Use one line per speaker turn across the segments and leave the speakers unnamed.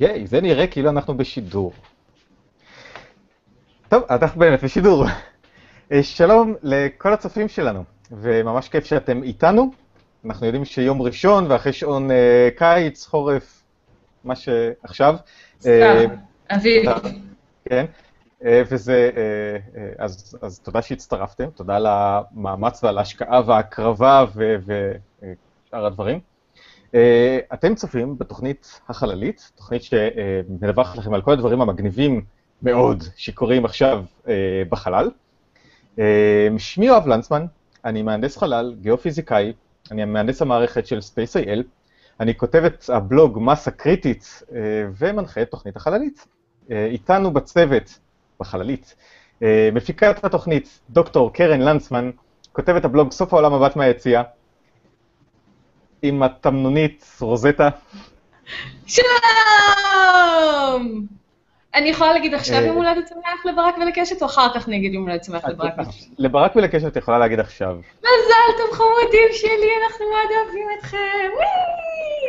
ייי, זה נראה כאילו אנחנו בשידור. טוב, אנחנו באמת בשידור. אה, שלום לכל הצופים שלנו, וממש כיף שאתם איתנו. אנחנו יודעים שיום ראשון, ואחרי שעון אה, קיץ, חורף, מה שעכשיו.
סתיו, אביב.
כן, אה, וזה, אה, אה, אז, אז תודה שהצטרפתם, תודה על המאמץ ועל ההשקעה וההקרבה ושאר הדברים. אה, אתם צופים בתוכנית החללית, תוכנית שמדווחת לכם על כל הדברים המגניבים מאוד שקורים עכשיו אה, בחלל. אה, שמי יואב לנצמן, אני מהנדס חלל, גיאופיזיקאי, אני מהנדס המערכת של Space.il, אני כותב את הבלוג מסה קריטית ומנחה את תוכנית החללית. איתנו בצוות, בחללית, מפיקת התוכנית דוקטור קרן לנצמן, כותבת הבלוג סוף העולם מבט מהיציאה, עם התמנונית רוזטה.
שלום! אני יכולה להגיד עכשיו
אה,
יום הולדת שמח לברק ולקשת, או אחר כך אני אגיד יום הולדת שמח לברק ולקשת?
לברק ולקשת את יכולה להגיד עכשיו.
מזל טוב חמודים שלי, אנחנו מאוד אוהבים אתכם!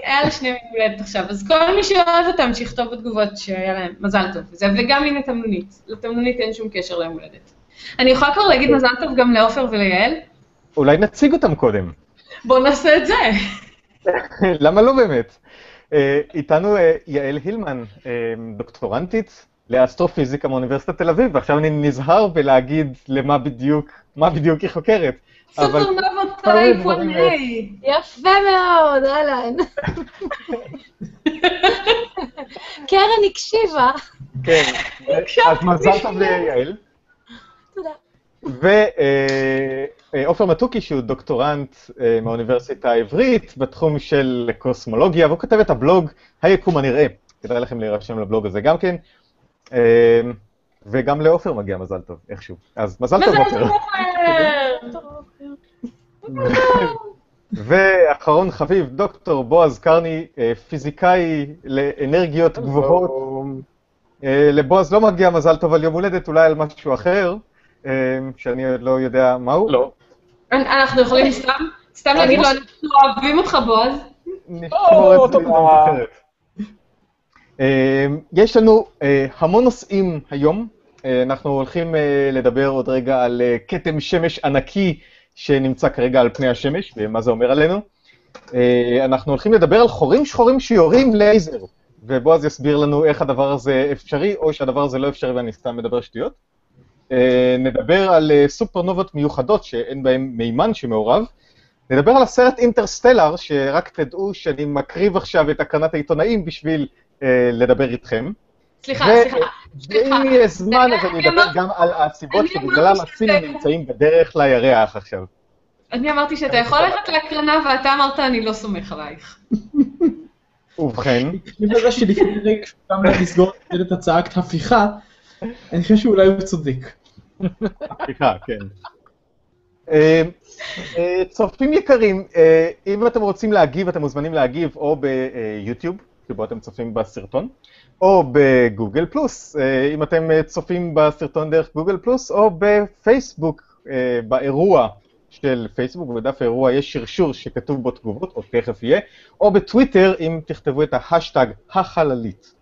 היה לשניהם יום הולדת עכשיו, אז כל מי שאוהב אותם, שיכתוב בתגובות שהיה להם מזל טוב. וגם הנה תמנונית. לתמנונית אין שום קשר ליום הולדת. אני יכולה כבר להגיד מזל טוב גם לעופר וליעל?
אולי נציג אותם קודם.
בואו נעשה את זה.
למה לא באמת? אה, איתנו אה, יעל הילמן, אה, דוקטורנטית לאסטרופיזיקה מאוניברסיטת תל אביב, ועכשיו אני נזהר בלהגיד למה בדיוק, מה בדיוק היא חוקרת. אבל-
סופרנובות
כל מיני
טייפ
דברים
1A.
יפה מאוד, אהלן. קרן הקשיבה.
כן, אז מזל טוב ליעל.
תודה.
ועופר מתוקי, שהוא דוקטורנט אה, מהאוניברסיטה העברית בתחום של קוסמולוגיה, והוא כותב את הבלוג היקום הנראה. כדאי לכם להירשם לבלוג הזה גם כן. אה, וגם לעופר מגיע מזל טוב, איכשהו. אז מזל טוב, עופר. ואחרון חביב, דוקטור בועז קרני, אה, פיזיקאי לאנרגיות גבוהות. לבועז לא מגיע מזל טוב על יום הולדת, אולי על משהו אחר, שאני עוד לא יודע מהו.
לא.
אנחנו יכולים סתם, סתם להגיד לו, אנחנו אוהבים אותך בועז.
נשמור את זה אחרת. אה, יש לנו אה, המון נושאים היום. אה, אנחנו הולכים אה, לדבר עוד רגע על אה, כתם שמש ענקי שנמצא כרגע על פני השמש, ומה זה אומר עלינו. אה, אנחנו הולכים לדבר על חורים שחורים שיורים לייזר, ובועז יסביר לנו איך הדבר הזה אפשרי, או שהדבר הזה לא אפשרי ואני סתם מדבר שטויות. אה, נדבר על אה, סופרנובות מיוחדות שאין בהן מימן שמעורב. נדבר על הסרט אינטרסטלר, שרק תדעו שאני מקריב עכשיו את הקרנת העיתונאים בשביל אה, לדבר איתכם.
סליחה,
ו-
סליחה.
ואם יהיה זמן, אז אני אדבר גם על הסיבות שבגללם הסינים נמצאים בדרך לירח עכשיו.
אני אמרתי שאתה יכול ללכת להקרנה ואתה אמרת אני לא סומך עלייך.
ובכן,
אני חושב שלפני רגע שהוא קם לסגור את צעקת הפיכה, אני חושב שאולי הוא צודק.
סליחה, כן. אה, אה, צופים יקרים, אה, אם אתם רוצים להגיב, אתם מוזמנים להגיב או ביוטיוב, שבו אתם צופים בסרטון, או בגוגל פלוס, אה, אם אתם צופים בסרטון דרך גוגל פלוס, או בפייסבוק, באירוע של פייסבוק, בדף האירוע יש שרשור שכתוב בו תגובות, או תכף יהיה, או בטוויטר, אם תכתבו את ההשטג החללית.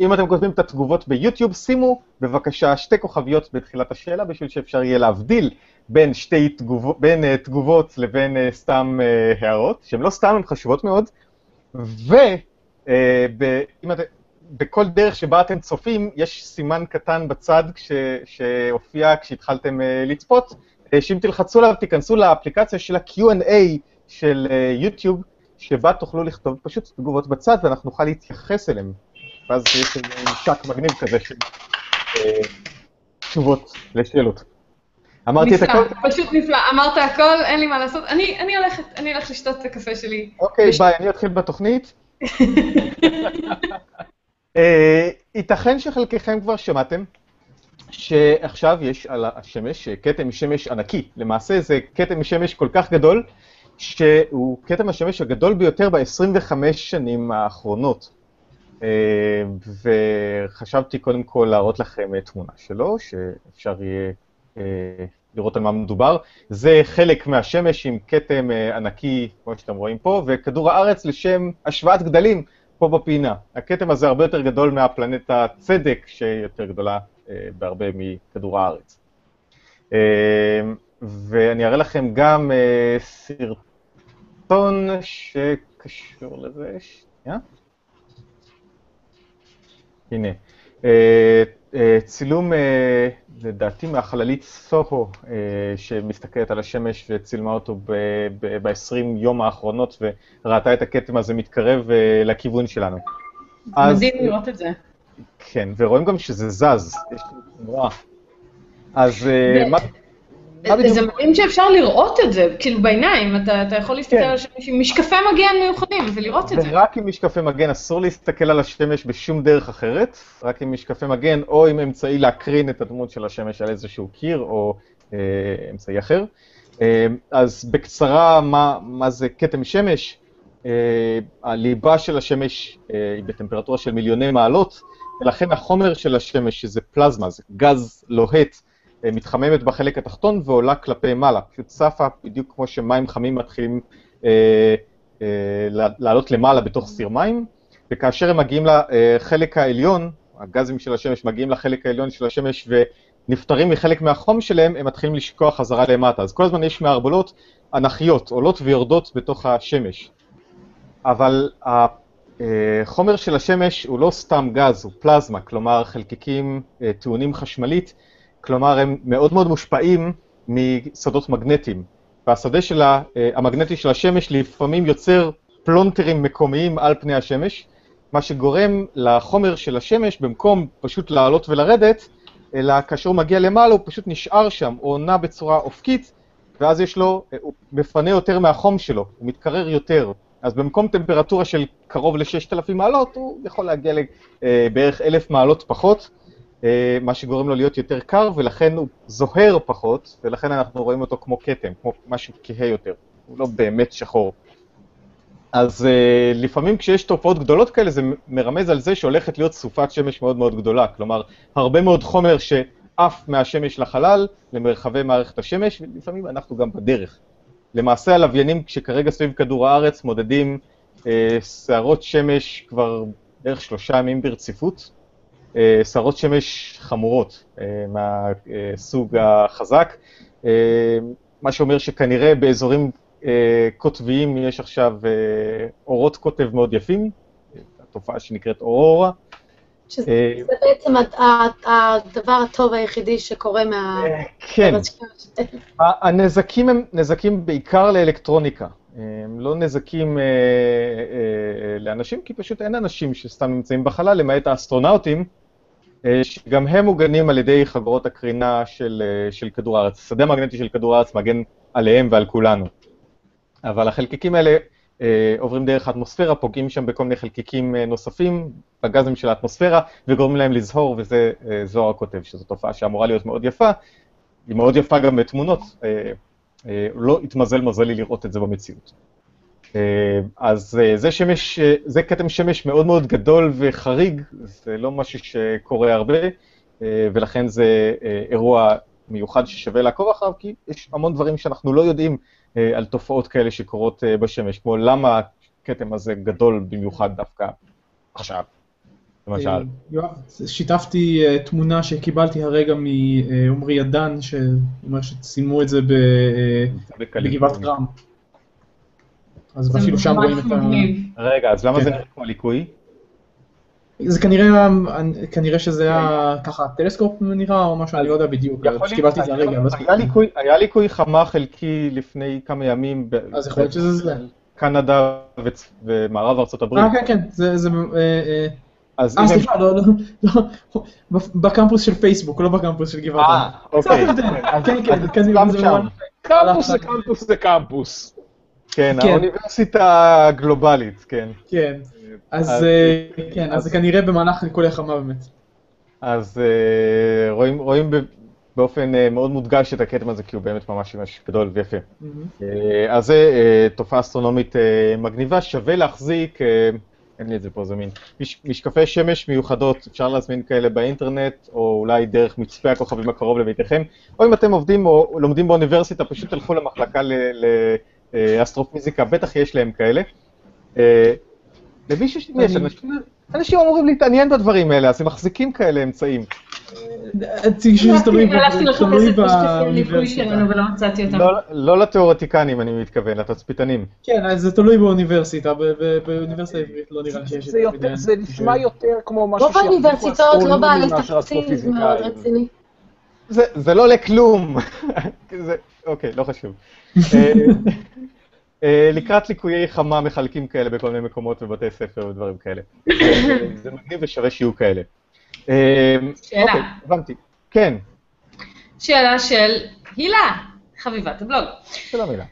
אם אתם כותבים את התגובות ביוטיוב, שימו בבקשה שתי כוכביות בתחילת השאלה, בשביל שאפשר יהיה להבדיל בין שתי תגובות, בין uh, תגובות לבין uh, סתם uh, הערות, שהן לא סתם, הן חשובות מאוד, ובכל דרך שבה אתם צופים, יש סימן קטן בצד כש, שהופיע כשהתחלתם uh, לצפות, uh, שאם תלחצו עליו, תיכנסו לאפליקציה של ה-Q&A של uh, יוטיוב, שבה תוכלו לכתוב פשוט תגובות בצד, ואנחנו נוכל להתייחס אליהן. ואז יש איזה ממשק מגניב כזה של אה, תשובות לשאלות. אמרתי את
נפלא,
הכל?
פשוט נפלא. אמרת הכל, אין לי מה לעשות. אני אני הולכת, אני הולכת לשתות את הקפה שלי.
אוקיי,
יש-
ביי, אני אתחיל בתוכנית. אה, ייתכן שחלקכם כבר שמעתם שעכשיו יש על השמש אה, כתם שמש ענקי. למעשה זה כתם שמש כל כך גדול, שהוא כתם השמש הגדול ביותר ב-25 שנים האחרונות. אה, וחשבתי קודם כל להראות לכם אה, תמונה שלו, שאפשר יהיה אה, לראות על מה מדובר. זה חלק מהשמש עם כתם ענקי, כמו שאתם רואים פה, וכדור הארץ לשם השוואת גדלים פה בפינה. הכתם הזה הרבה יותר גדול מהפלנטה צדק, שהיא יותר גדולה בהרבה מכדור הארץ. ואני אראה לכם גם סרטון שקשור לזה, שנייה. הנה. אה, אה, צילום, אה, לדעתי, מהחללית סוהו, שמסתכלת על השמש וצילמה אותו ב-20 יום האחרונות, וראתה את הכתם הזה מתקרב לכיוון שלנו. אז-
מדהים לראות את זה.
כן, ורואים גם שזה זז, יש תנועה. אז מה...
זה מדהים שאפשר לראות את זה, כאילו בעיניים, אתה, אתה יכול להסתכל
כן.
על השמש עם משקפי מגן מיוחדים ולראות את זה.
ורק עם משקפי מגן, אסור להסתכל על השמש בשום דרך אחרת, רק עם משקפי מגן או עם אמצעי להקרין את הדמות של השמש על איזשהו קיר או אה, אמצעי אחר. אה, אז בקצרה, מה, מה זה כתם שמש? אה, הליבה של השמש אה, היא בטמפרטורה של מיליוני מעלות, ולכן החומר של השמש, שזה פלזמה, זה גז לוהט, מתחממת בחלק התחתון ועולה כלפי מעלה, פשוט צפה בדיוק כמו שמים חמים מתחילים אה, אה, לעלות למעלה בתוך סיר מים, וכאשר הם מגיעים לחלק העליון, הגזים של השמש מגיעים לחלק העליון של השמש ונפטרים מחלק מהחום שלהם, הם מתחילים לשקוע חזרה למטה. אז כל הזמן יש מערבולות אנכיות, עולות ויורדות בתוך השמש. אבל החומר של השמש הוא לא סתם גז, הוא פלזמה, כלומר חלקיקים אה, טעונים חשמלית, כלומר הם מאוד מאוד מושפעים משדות מגנטיים. והשדה של אה, המגנטי של השמש לפעמים יוצר פלונטרים מקומיים על פני השמש, מה שגורם לחומר של השמש, במקום פשוט לעלות ולרדת, אלא כאשר הוא מגיע למעלה הוא פשוט נשאר שם, או נע בצורה אופקית, ואז יש לו, אה, הוא מפנה יותר מהחום שלו, הוא מתקרר יותר. אז במקום טמפרטורה של קרוב ל-6,000 מעלות, הוא יכול להגיע לבערך 1,000 מעלות פחות, אה, מה שגורם לו להיות יותר קר, ולכן הוא זוהר פחות, ולכן אנחנו רואים אותו כמו כתם, כמו משהו כהה יותר. הוא לא באמת שחור. אז uh, לפעמים כשיש תופעות גדולות כאלה, זה מרמז על זה שהולכת להיות סופת שמש מאוד מאוד גדולה. כלומר, הרבה מאוד חומר שעף מהשמש לחלל, למרחבי מערכת השמש, ולפעמים אנחנו גם בדרך. למעשה הלוויינים שכרגע סביב כדור הארץ מודדים אה, שערות שמש כבר בערך שלושה ימים ברציפות, אה, שערות שמש חמורות אה, מהסוג החזק, אה, מה שאומר שכנראה באזורים אה, קוטביים יש עכשיו אה, אורות קוטב מאוד יפים, התופעה שנקראת אורורה.
שזה
אה,
זה בעצם הדבר הטוב היחידי שקורה מה...
כן, הנזקים הם נזקים בעיקר לאלקטרוניקה. הם לא נזקים אה, אה, לאנשים, כי פשוט אין אנשים שסתם נמצאים בחלל, למעט האסטרונאוטים, אה, שגם הם מוגנים על ידי חגורות הקרינה של, אה, של כדור הארץ. השדה המגנטי של כדור הארץ מגן עליהם ועל כולנו. אבל החלקיקים האלה אה, עוברים דרך האטמוספירה, פוגעים שם בכל מיני חלקיקים אה, נוספים, בגזים של האטמוספירה, וגורמים להם לזהור, וזה אה, זוהר הקוטב, שזו תופעה שאמורה להיות מאוד יפה. היא מאוד יפה גם בתמונות, אה, אה, לא התמזל מזלי לראות את זה במציאות. אה, אז אה, זה שמש, אה, זה כתם שמש מאוד מאוד גדול וחריג, זה לא משהו שקורה הרבה, ולכן זה אירוע מיוחד ששווה לעקוב אחריו, כי יש המון דברים שאנחנו לא יודעים על תופעות כאלה שקורות בשמש, כמו למה הכתם הזה גדול במיוחד דווקא עכשיו, למשל.
יואב, שיתפתי תמונה שקיבלתי הרגע מעומרי אדן, שאומר שצילמו את זה בגבעת רם. אז אפילו שם רואים את ה...
רגע, אז למה
כן.
זה נראה כמו ליקוי?
זה כנראה, כנראה שזה היה ככה טלסקופ נראה או משהו, אני לא יודע בדיוק,
יכול
פשוט קיבלתי את זה
להיות-
הרגע.
היה ליקוי- חמה חלקי לפני כמה ימים.
אז יכול להיות שזה זה.
קנדה ומערב ארצות הברית.
אה, כן, כן, זה, זה, אה, אה,
אז
אה, סליחה, לא, לא, לא, בקמפוס של פייסבוק, לא בקמפוס של גבעת
אה. אוקיי.
כן, כן, כן,
גם
זה
קמפוס זה קמפוס זה קמפוס.
כן,
כן.
האוניברסיטה הגלובלית, כן.
כן, אז
אז-
אה, כן, אז
אז-
זה כנראה במהלך כל החמה באמת.
אז אה, רואים- רואים באופן אה, מאוד מודגש את הכתם הזה, כי הוא באמת ממש ממש גדול ויפה. אה, אז זה אה, תופעה אסטרונומית מגניבה, שווה להחזיק אין לי את זה פה זמין. מש, משקפי שמש מיוחדות, אפשר להזמין כאלה באינטרנט, או אולי דרך מצפה הכוכבים הקרוב לביתכם, או אם אתם עובדים או לומדים באוניברסיטה, פשוט תלכו למחלקה לאסטרופיזיקה, בטח יש להם כאלה. אה, למישהו שיש, אנשים, אנשים אמורים להתעניין בדברים האלה, אז הם מחזיקים כאלה אמצעים.
שזה תלוי באוניברסיטה.
לא, לא לתיאורטיקנים אני מתכוון, לתצפיתנים.
כן, זה תלוי באוניברסיטה, באוניברסיטה העברית לא נראה לי שיש את
זה. זה נשמע יותר כמו משהו
רוב האוניברסיטאות לא בעלי תקציב מאוד רציני.
זה לא לכלום. אוקיי, לא חשוב. לקראת ליקויי חמה מחלקים כאלה בכל מיני מקומות ובתי ספר ודברים כאלה. זה מגניב ושווה שיהיו כאלה.
שאלה.
אוקיי, הבנתי. כן.
שאלה של הילה, חביבת הבלוג.
שלום הילה.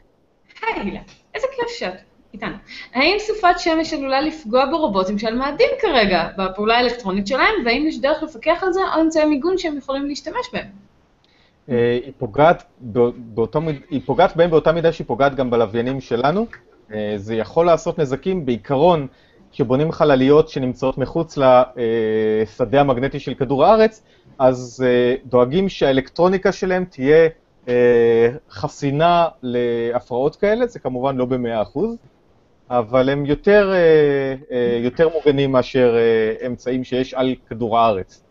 היי הילה, איזה כיף שאת איתנו. האם סופת שמש עלולה לפגוע ברובוטים שעל מאדים כרגע, בפעולה האלקטרונית שלהם, והאם יש דרך לפקח על זה או אמצעי מיגון שהם יכולים להשתמש בהם?
היא פוגעת, באותו, היא פוגעת בהם באותה מידה שהיא פוגעת גם בלוויינים שלנו. זה יכול לעשות נזקים, בעיקרון, כשבונים חלליות שנמצאות מחוץ לשדה המגנטי של כדור הארץ, אז דואגים שהאלקטרוניקה שלהם תהיה חסינה להפרעות כאלה, זה כמובן לא ב-100%, אבל הם יותר, יותר מוגנים מאשר אמצעים שיש על כדור הארץ.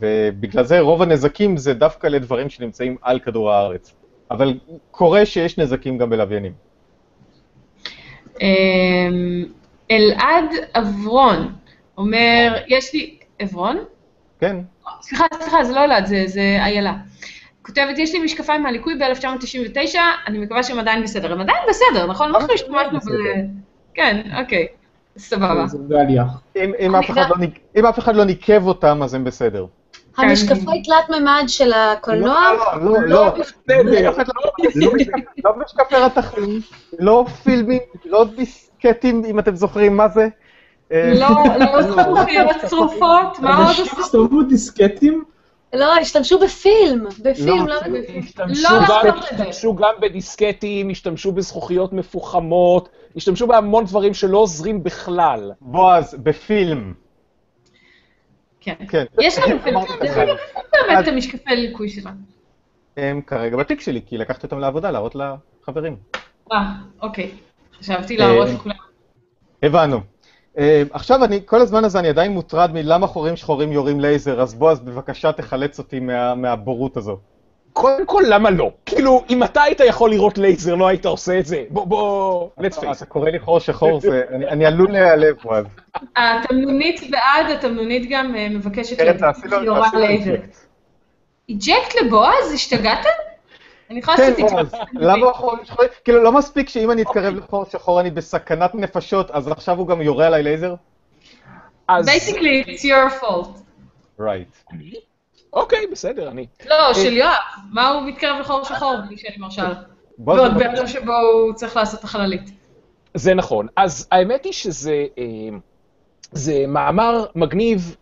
ובגלל זה רוב הנזקים זה דווקא לדברים שנמצאים על כדור הארץ. אבל קורה שיש נזקים גם בלוויינים.
אלעד אברון אומר, יש לי... עברון?
כן.
סליחה, סליחה, זה לא אלעד, זה איילה. כותבת, יש לי משקפיים מהליקוי ב-1999, אני מקווה שהם עדיין בסדר. הם עדיין בסדר, נכון? אנחנו השתמשנו ב... כן, אוקיי, סבבה.
אם אף אחד לא ניקב אותם, אז הם בסדר.
המשקפי תלת מימד של הקולנוע?
לא, לא, לא, בסדר. לא משקפי רתכים, לא פילמים, לא דיסקטים, אם אתם זוכרים מה זה.
לא, לא צרופות, מה עוד עשו?
השתמשו דיסקטים?
לא, השתמשו בפילם, בפילם, לא בפילם.
השתמשו גם בדיסקטים, השתמשו בזכוכיות מפוחמות, השתמשו בהמון דברים שלא עוזרים בכלל.
בועז, בפילם.
כן. יש לנו פילם, באמת את המשקפי ליקוי שלנו.
הם כרגע בתיק שלי, כי לקחתי אותם לעבודה, להראות לחברים.
אה, אוקיי. חשבתי להראות לכולם.
הבנו. עכשיו אני, כל הזמן הזה אני עדיין מוטרד מלמה חורים שחורים יורים לייזר, אז בועז, בבקשה תחלץ אותי מהבורות הזו.
קודם כל, למה לא? כאילו, אם אתה היית יכול לראות לייזר, לא היית עושה את זה. בוא, בוא, let's face.
אתה קורא לי חור שחור, אני עלול להיעלב, בועז.
התמנונית בעד, התמנונית גם מבקשת יורה לייזר. eject לבועז? השתגעתם? אני יכולה לעשות
eject. למה חור שחור? כאילו, לא מספיק שאם אני אתקרב לחור שחור אני בסכנת נפשות, אז עכשיו הוא גם יורה עליי לייזר?
Basically, it's your fault.
Right.
אוקיי, בסדר, אני...
לא, של יואב. מה הוא מתקרב לחור שחור בלי שאני מרשה לו? ועוד בעיה שבו הוא צריך לעשות את החללית.
זה נכון. אז האמת היא שזה זה מאמר מגניב,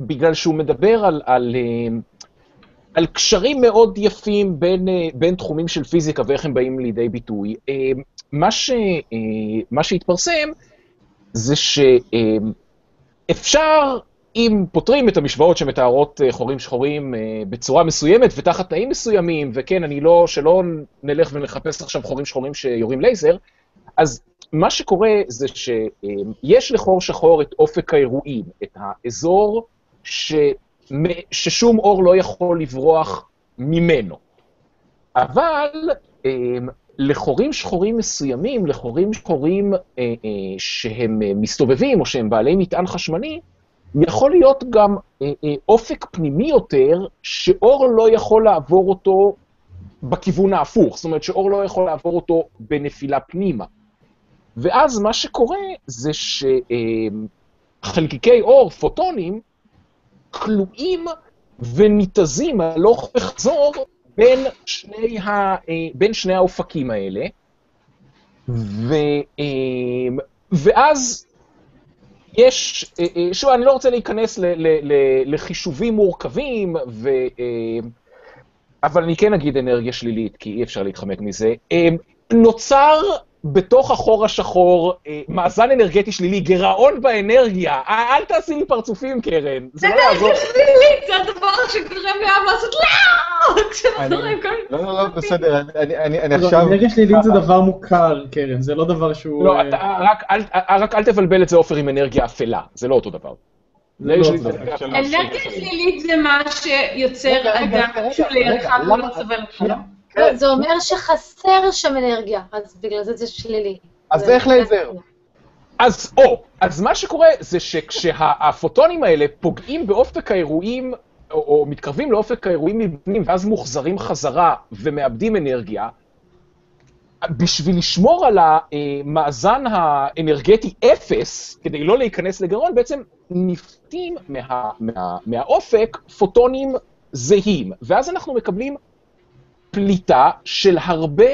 בגלל שהוא מדבר על, על, על קשרים מאוד יפים בין, בין תחומים של פיזיקה ואיך הם באים לידי ביטוי. מה, ש, מה שהתפרסם זה שאפשר אם פותרים את המשוואות שמתארות חורים שחורים בצורה מסוימת ותחת תנאים מסוימים, וכן, אני לא, שלא נלך ונחפש עכשיו חורים שחורים שיורים לייזר, אז מה שקורה זה שיש לחור שחור את אופק האירועים, את האזור ש... ששום אור לא יכול לברוח ממנו. אבל לחורים שחורים מסוימים, לחורים שחורים שהם מסתובבים או שהם בעלי מטען חשמלי, יכול להיות גם אה, אה, אופק פנימי יותר, שאור לא יכול לעבור אותו בכיוון ההפוך, זאת אומרת שאור לא יכול לעבור אותו בנפילה פנימה. ואז מה שקורה זה שחלקיקי אה, אור, פוטונים, כלואים וניתזים הלוך וחזור בין שני, ה, אה, בין שני האופקים האלה, ו, אה, ואז יש, אה, שוב, אני לא רוצה להיכנס ל, ל, ל, לחישובים מורכבים, ו, אבל אני כן אגיד אנרגיה שלילית, כי אי אפשר להתחמק מזה. נוצר בתוך החור השחור, אה, מאזן אנרגטי שלילי, גירעון באנרגיה. אל תעשי לי פרצופים, קרן. זה לא יעזור.
זה שלילית, זה הדבר שגורם לעם לעשות לא! כשאנחנו רואים כל
לא, לא, לא, בסדר, אני- אני אני
לא,
עכשיו...
אנרגיה שלילית זה דבר מוכר, קרן, זה לא דבר שהוא...
לא,
אה,
רק אל- תבלבל את זה, עופר, עם אנרגיה אפלה. זה לא אותו דבר.
לא.
אנרגיה
שלילית זה מה שיוצר אדם שהוא לידך
למה-
ולא סובל
לא, זה אומר שחסר שם אנרגיה, אז בגלל זה זה שלילי.
אז
זה-
איך לייזר?
אז או, אז מה שקורה זה שכשהפוטונים האלה פוגעים באופק האירועים, או, או מתקרבים לאופק האירועים מבפנים, ואז מוחזרים חזרה ומאבדים אנרגיה, בשביל לשמור על המאזן האנרגטי אפס, כדי לא להיכנס לגירעון, בעצם נפתים מה, מה, מהאופק פוטונים זהים, ואז אנחנו מקבלים פליטה של הרבה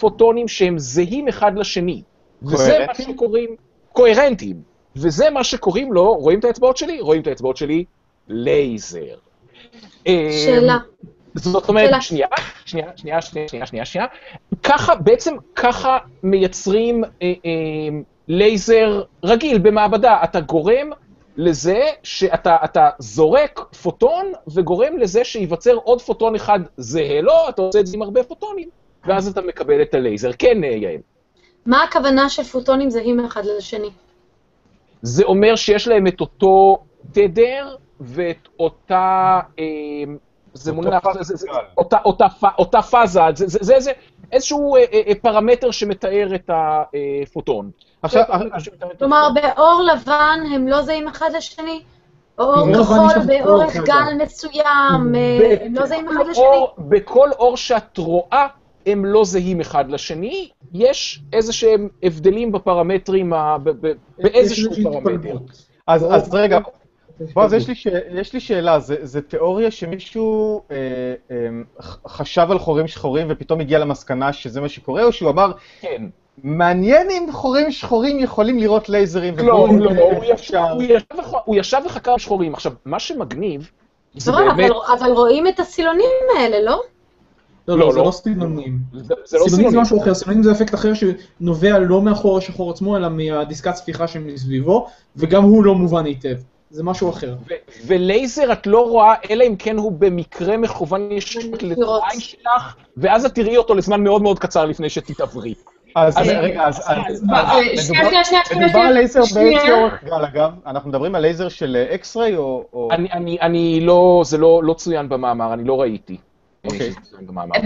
פוטונים שהם זהים אחד לשני. וזה מה? שקוראים קוהרנטיים. וזה מה שקוראים לו, רואים את האצבעות שלי? רואים את האצבעות שלי? לייזר.
שאלה.
זאת אומרת,
שאלה.
שנייה, שנייה, שנייה, שנייה, שנייה, שנייה, שנייה. ככה, בעצם ככה מייצרים אה, אה, לייזר רגיל במעבדה. אתה גורם לזה שאתה אתה זורק פוטון וגורם לזה שייווצר עוד פוטון אחד זהה לו, אתה עושה את זה עם הרבה פוטונים, ואז אתה מקבל את הלייזר. כן, אה, יעל.
מה הכוונה של פוטונים זהים אחד לשני?
זה אומר שיש להם את אותו תדר ואת אותה... אה, זה
אותו
מונח,
פאזה
זה- זה-. אותה- אותה אותה פאזה, זה- זה זה- זה איזשהו אה, אה, פרמטר שמתאר את הפוטון.
עכשיו,
כלומר. באור לבן הם לא זהים אחד לשני? או אור
יש
כחול באורך
אור
גל מסוים, אה, הם לא זהים אחד לשני?
בכל אור שאת רואה, הם לא זהים אחד לשני, יש איזה שהם הבדלים בפרמטרים, באיזשהו פרמטר.
אז אז רגע. בועז, יש ש- יש לי שאלה, זה זה תיאוריה שמישהו אה, אה, חשב על חורים שחורים ופתאום הגיע למסקנה שזה מה שקורה, או שהוא אמר,
כן.
מעניין אם חורים שחורים יכולים לראות לייזרים.
לא, לא, הוא ישב- וחקר שחורים. עכשיו, מה שמגניב, זה באמת...
אבל- רואים את הסילונים האלה, לא?
לא,
לא, לא, זה
לא.
לא סילונים.
זה זה לא
סילונים זה
סילונים.
משהו אחר, סילונים זה אפקט אחר שנובע לא מהחור השחור עצמו, אלא מהדיסקת ספיחה שמסביבו, וגם הוא לא מובן היטב. זה משהו אחר.
ולייזר את לא רואה, אלא אם כן הוא במקרה מכוון
לראות.
לעין שלך, ואז את תראי אותו לזמן מאוד מאוד קצר לפני שתתעוורי.
אז
אז-
רגע, אז...
אה,
מדובר-
שנייה, שנייה, שנייה, שנייה,
מדובר על לייזר. באיזה אורך גל, אגב? אנחנו מדברים על לייזר של X-ray או...
אני, אני, אני לא, זה לא, לא צוין במאמר, אני לא ראיתי. אה,
אוקיי.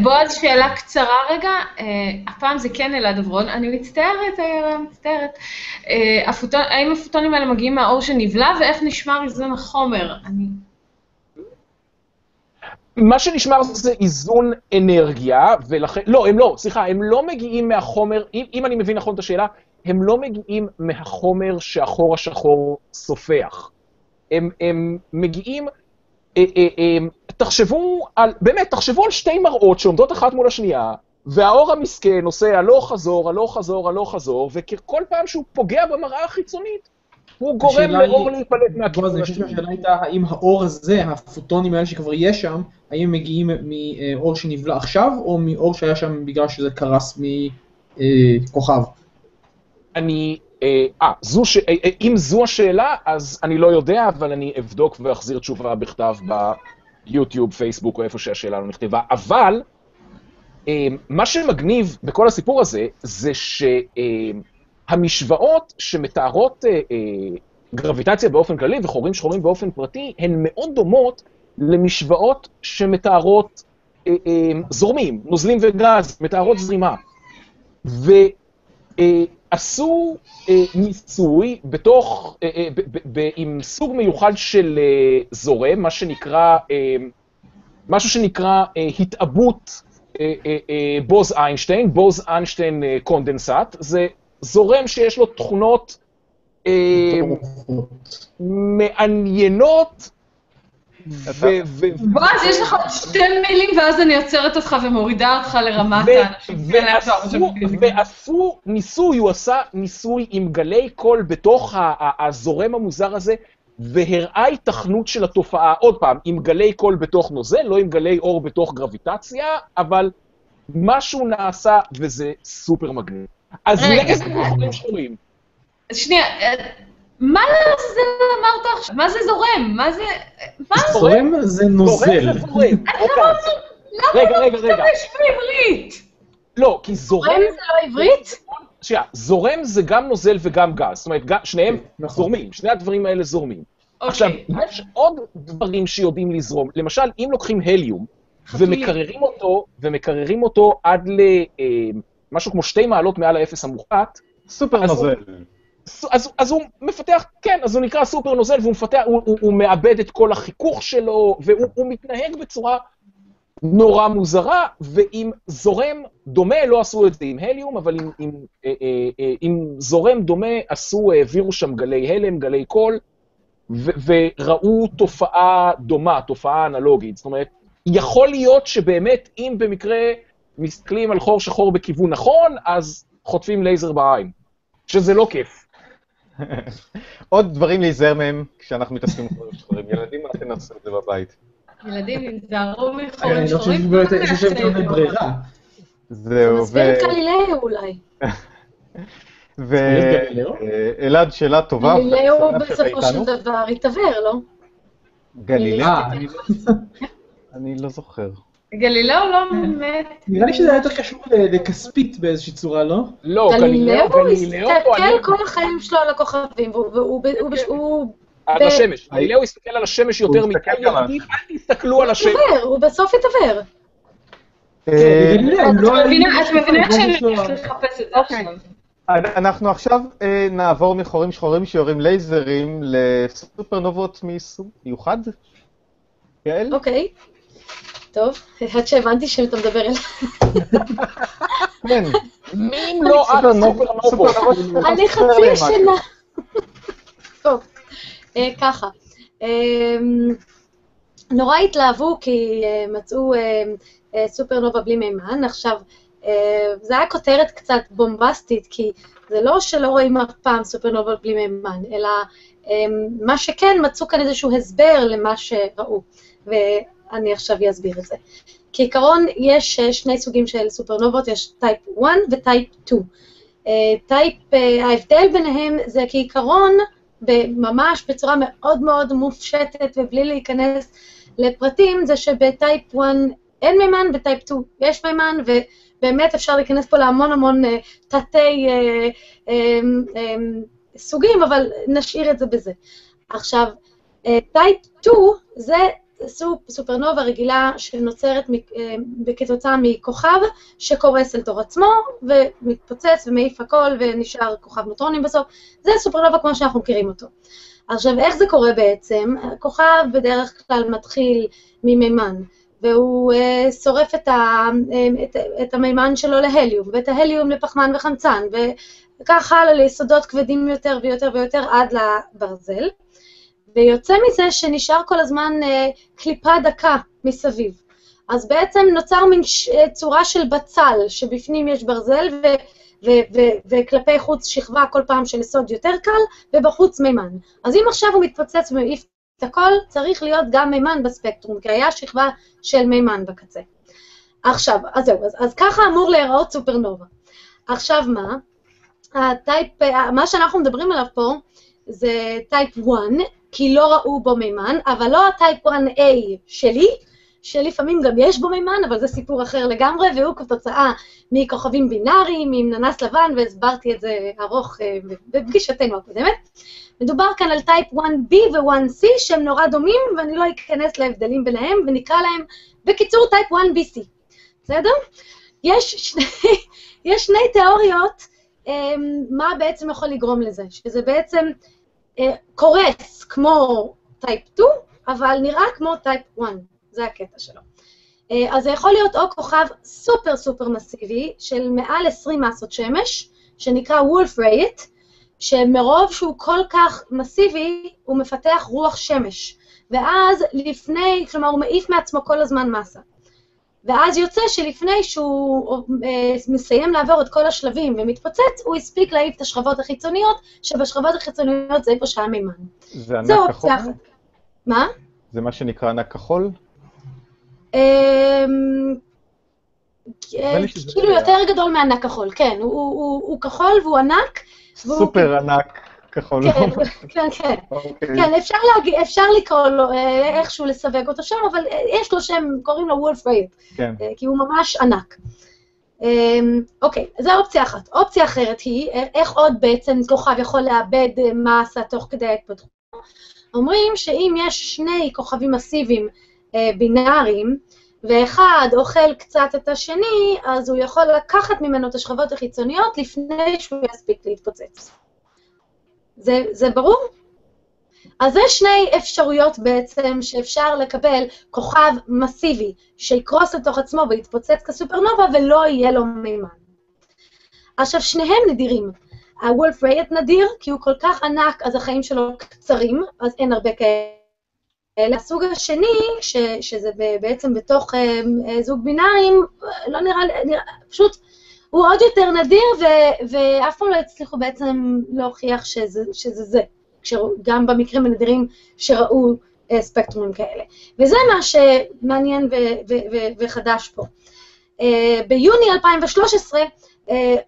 בועז, שאלה קצרה רגע, אה, הפעם זה כן אלעד עברון, אני מצטערת, אה, מצטערת. אה, האם הפוטונים האלה מגיעים מהאור שנבלע, ואיך נשמר איזון החומר?
מה שנשמר זה איזון אנרגיה, ולכן, לא, הם לא, סליחה, הם לא מגיעים מהחומר, אם, אם אני מבין נכון את השאלה, הם לא מגיעים מהחומר שהחור השחור סופח. הם, הם מגיעים, אה, אה, אה, תחשבו על, באמת, תחשבו על שתי מראות שעומדות אחת מול השנייה, והאור המסכן עושה הלוך חזור, הלוך חזור, הלוך חזור, וכל פעם שהוא פוגע במראה החיצונית, הוא גורם
השאלה היא-
לאור להיפלט מהכיוון השני.
שהשאלה הייתה האם האור הזה, הפוטונים האלה שכבר יש שם, האם הם מגיעים מאור שנבלע עכשיו, או מאור שהיה שם בגלל שזה קרס מכוכב?
אני, אה, אה, זו ש... אה, אה, אם זו השאלה, אז אני לא יודע, אבל אני אבדוק ואחזיר תשובה בכתב ביוטיוב, פייסבוק, או איפה שהשאלה לא נכתבה. אבל, אה, מה שמגניב בכל הסיפור הזה, זה שהמשוואות שמתארות אה, אה, גרביטציה באופן כללי וחורים שחורים באופן פרטי, הן מאוד דומות למשוואות שמתארות אה, אה, זורמים, נוזלים וגז, מתארות זרימה. ו... אה, אה, ניסוי בתוך, אה, עם סוג מיוחד של זורם, מה שנקרא, משהו שנקרא אה, בוז איינשטיין, בוז איינשטיין קונדנסט, זה זורם שיש לו תכונות אה, מעניינות,
בועז, יש לך עוד שתי מילים, ואז אני עוצרת אותך ומורידה אותך לרמת האנשים.
ועשו, ניסוי, הוא עשה ניסוי עם גלי קול בתוך הזורם המוזר הזה, והראה היתכנות של התופעה, עוד פעם, עם גלי קול בתוך נוזל, לא עם גלי אור בתוך גרביטציה, אבל משהו נעשה, וזה סופר מגניב. אז
רגע.
לייזר וחורים שחורים.
שנייה, אה, מה זה אמרת עכשיו? מה זה זורם? מה זה... מה זה?
זורם זה נוזל.
זורם זה זורם. אוקיי. רגע, רגע, רגע.
משתמש בעברית?
לא, כי זורם...
זורם זה לא עברית?
שנייה, זורם זה גם נוזל וגם גז. זאת אומרת, גם- שניהם
נכון.
זורמים, שני הדברים האלה זורמים. עכשיו,
אוקיי.
יש עוד דברים שיודעים לזרום. למשל, אם לוקחים הליום. ומקררים אותו, ומקררים אותו עד למשהו כמו שתי מעלות מעל האפס המוחלט,
סופר
אז
נוזל.
אז, אז, אז הוא מפתח, כן, אז הוא נקרא סופר נוזל, והוא מפתח, הוא, הוא, הוא מאבד את כל החיכוך שלו, והוא הוא מתנהג בצורה נורא מוזרה, ועם זורם דומה, לא עשו את זה עם הליום, אבל עם, עם, אה, אה, אה, עם זורם דומה עשו, העבירו שם גלי הלם, גלי קול, ו- וראו תופעה דומה, תופעה אנלוגית. זאת אומרת, יכול להיות שבאמת, אם במקרה מסתכלים על חור שחור בכיוון נכון, אז חוטפים לייזר בעין. שזה לא כיף.
עוד דברים להיזהר מהם כשאנחנו מתעסקים עם חורים שחורים. ילדים, אל תנסו את זה בבית.
ילדים, היזהרו
אני
מחורים
לא
שחורים.
אני חושב באמת ברירה.
זהו,
מסביר את גלילאו אולי.
גלילאו?
ואלעד, שאלה טובה.
גלילאו בסופו של. דבר התעוור, לא?
גלילאו?
אה, אני-
אני לא זוכר.
גלילאו לא מת.
נראה לי שזה היה יותר קשור לכספית באיזושהי צורה, לא?
לא,
גלילאו
גלילאו,
הסתכל
אני-
כל החיים שלו על הכוכבים, והוא- והוא- הוא
על השמש. גלילאו הסתכל על השמש יותר
הוא הסתכל
ילדים, אל תסתכלו על השמש.
התעוור, הוא בסוף התעוור.
אה,
גלילאו,
את
לא
מבינה- שאני
לא
הולכת. לחפש את זה
אוקיי.
עכשיו.
אנחנו עכשיו אה, נעבור מחורים שחורים שיורים לייזרים לסופרנובות מסוג מיוחד. יעל?
אוקיי. טוב, עד שהבנתי שאתה מדבר אליי.
כן.
מי אם לא את
סופרנובות,
סופרנובות?
סופרנובות
אני חצי ישנה. טוב, אה, ככה. אה, נורא התלהבו כי אה, מצאו אה, סופרנובה בלי מימן. עכשיו, זה היה כותרת קצת בומבסטית, כי זה לא שלא רואים אף פעם סופרנובה בלי מימן, אלא אה, מה שכן, מצאו כאן איזשהו הסבר למה שראו, ואני עכשיו אסביר את זה. כעיקרון, יש אה, שני סוגים של סופרנובות, יש type 1 ו type 2. אה, type, אה, ההבדל ביניהם זה כעיקרון, ממש בצורה מאוד מאוד מופשטת ובלי להיכנס לפרטים, זה שב type 1 אין מימן, ב type 2 יש מימן, ובאמת אפשר להיכנס פה להמון המון תתי אה, אה, אה, סוגים, אבל נשאיר את זה בזה. עכשיו, טייפ 2 זה סופרנובה רגילה שנוצרת אה, כתוצאה מכוכב שקורס אל תור עצמו ומתפוצץ ומעיף הכל ונשאר כוכב נוטרונים בסוף. זה סופרנובה כמו שאנחנו מכירים אותו. עכשיו, איך זה קורה בעצם? הכוכב בדרך כלל מתחיל ממימן, והוא אה, שורף את, ה, אה, את, את המימן שלו להליום, ואת ההליום לפחמן וחמצן, וכך הלאה ליסודות כבדים יותר ויותר ויותר עד לברזל. ויוצא מזה שנשאר כל הזמן אה, קליפה דקה מסביב. אז בעצם נוצר מין. אה, צורה של בצל, שבפנים יש ברזל ו... ו- ו- וכלפי חוץ שכבה כל פעם של יסוד יותר קל, ובחוץ מימן. אז אם עכשיו הוא מתפוצץ ומעיף את הכל, צריך להיות גם מימן בספקטרום, כי היה שכבה של מימן בקצה. עכשיו, אז זהו, אז, אז ככה אמור להיראות סופרנובה. עכשיו מה? ה type, אה, מה שאנחנו מדברים עליו פה זה type 1, כי לא ראו בו מימן, אבל לא ה type 1A שלי, שלפעמים גם יש בו מימן, אבל זה סיפור אחר לגמרי, והוא כתוצאה מכוכבים בינאריים, עם ננס לבן, והסברתי את זה ארוך אה, בפגישתנו הקודמת. מדובר כאן על type 1B ו-1C שהם נורא דומים, ואני לא אכנס להבדלים ביניהם, ונקרא להם בקיצור type 1BC, בסדר? יש שני, יש שני תיאוריות אה, מה בעצם יכול לגרום לזה, שזה בעצם קורס כמו type 2, אבל נראה כמו type 1, זה הקטע שלו. אה, אז זה יכול להיות או כוכב סופר סופר מסיבי של מעל 20 מסות שמש, שנקרא וולף רייט, שמרוב שהוא כל כך מסיבי, הוא מפתח רוח שמש. ואז לפני, כלומר הוא מעיף מעצמו כל הזמן מסה. ואז יוצא שלפני שהוא אה, מסיים לעבור את כל השלבים ומתפוצץ, הוא הספיק להעיף את השכבות החיצוניות, שבשכבות החיצוניות זה איפה שהיה מימן.
זה ענק כחול?
מה?
זה מה שנקרא ענק כחול?
אמ, כאילו יותר גדול מענק כחול, כן, הוא כחול והוא ענק.
סופר ענק. כחול
כן, כן, כן, אוקיי. כן, אפשר, לקרוא לו, אה, איכשהו לסווג אותו שם, אבל אה, יש לו שם, קוראים לו וולף רייט, כן. אה, כי הוא ממש ענק. אמ, אוקיי, זו אופציה אחת. אופציה אחרת היא, איך עוד בעצם כוכב יכול לאבד מסה תוך כדי ההתפתחות? אומרים שאם יש שני כוכבים מסיביים בינאריים, ואחד אוכל קצת את השני, אז הוא יכול לקחת ממנו את השכבות החיצוניות לפני שהוא יספיק להתפוצץ. זה, זה ברור? אז יש שני אפשרויות בעצם שאפשר לקבל כוכב מסיבי שיקרוס לתוך עצמו ויתפוצץ כסופרנובה ולא יהיה לו מימן. עכשיו, שניהם נדירים. הוולף רייט נדיר, כי הוא כל כך ענק, אז החיים שלו קצרים, אז אין הרבה כאלה. הסוג השני, ש, שזה בעצם בתוך אה, אה, זוג בינאריים, לא נראה, נראה פשוט הוא עוד יותר נדיר, ו- ואף פעם לא הצליחו בעצם להוכיח שזה, שזה זה, גם במקרים הנדירים שראו uh, ספקטרומים כאלה. וזה מה שמעניין ו- ו- ו- וחדש פה. Uh, ביוני 2013 uh,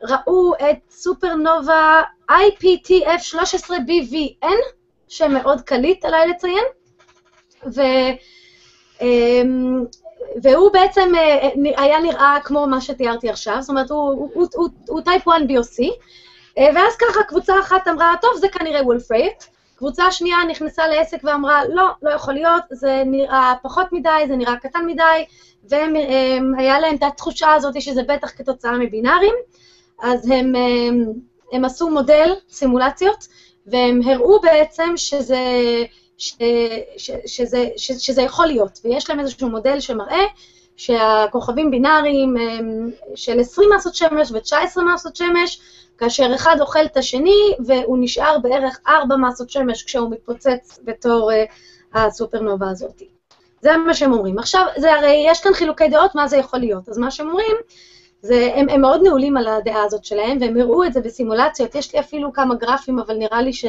ראו את סופרנובה IPTF13BVN, שמאוד קליט עליי לציין, ו... והוא בעצם אה, אה, היה נראה כמו מה שתיארתי עכשיו, זאת אומרת, הוא, הוא, הוא, הוא type 1B או C, אה, ואז ככה קבוצה אחת אמרה, טוב, זה כנראה וולף רייט, קבוצה שנייה נכנסה לעסק ואמרה, לא, לא יכול להיות, זה נראה פחות מדי, זה נראה קטן מדי, והיה להם את התחושה הזאת שזה בטח כתוצאה מבינארים, אז הם, הם, הם עשו מודל, סימולציות, והם הראו בעצם שזה... ש, ש, שזה, ש, שזה יכול להיות, ויש להם איזשהו מודל שמראה שהכוכבים בינאריים של 20 מסות שמש ו-19 מסות שמש, כאשר אחד אוכל את השני והוא נשאר בערך 4 מסות שמש כשהוא מתפוצץ בתור uh, הסופרנובה הזאת. זה מה שהם אומרים. עכשיו, זה הרי, יש כאן חילוקי דעות מה זה יכול להיות, אז מה שהם אומרים, זה, הם, הם מאוד נעולים על הדעה הזאת שלהם, והם הראו את זה בסימולציות, יש לי אפילו כמה גרפים, אבל נראה לי ש...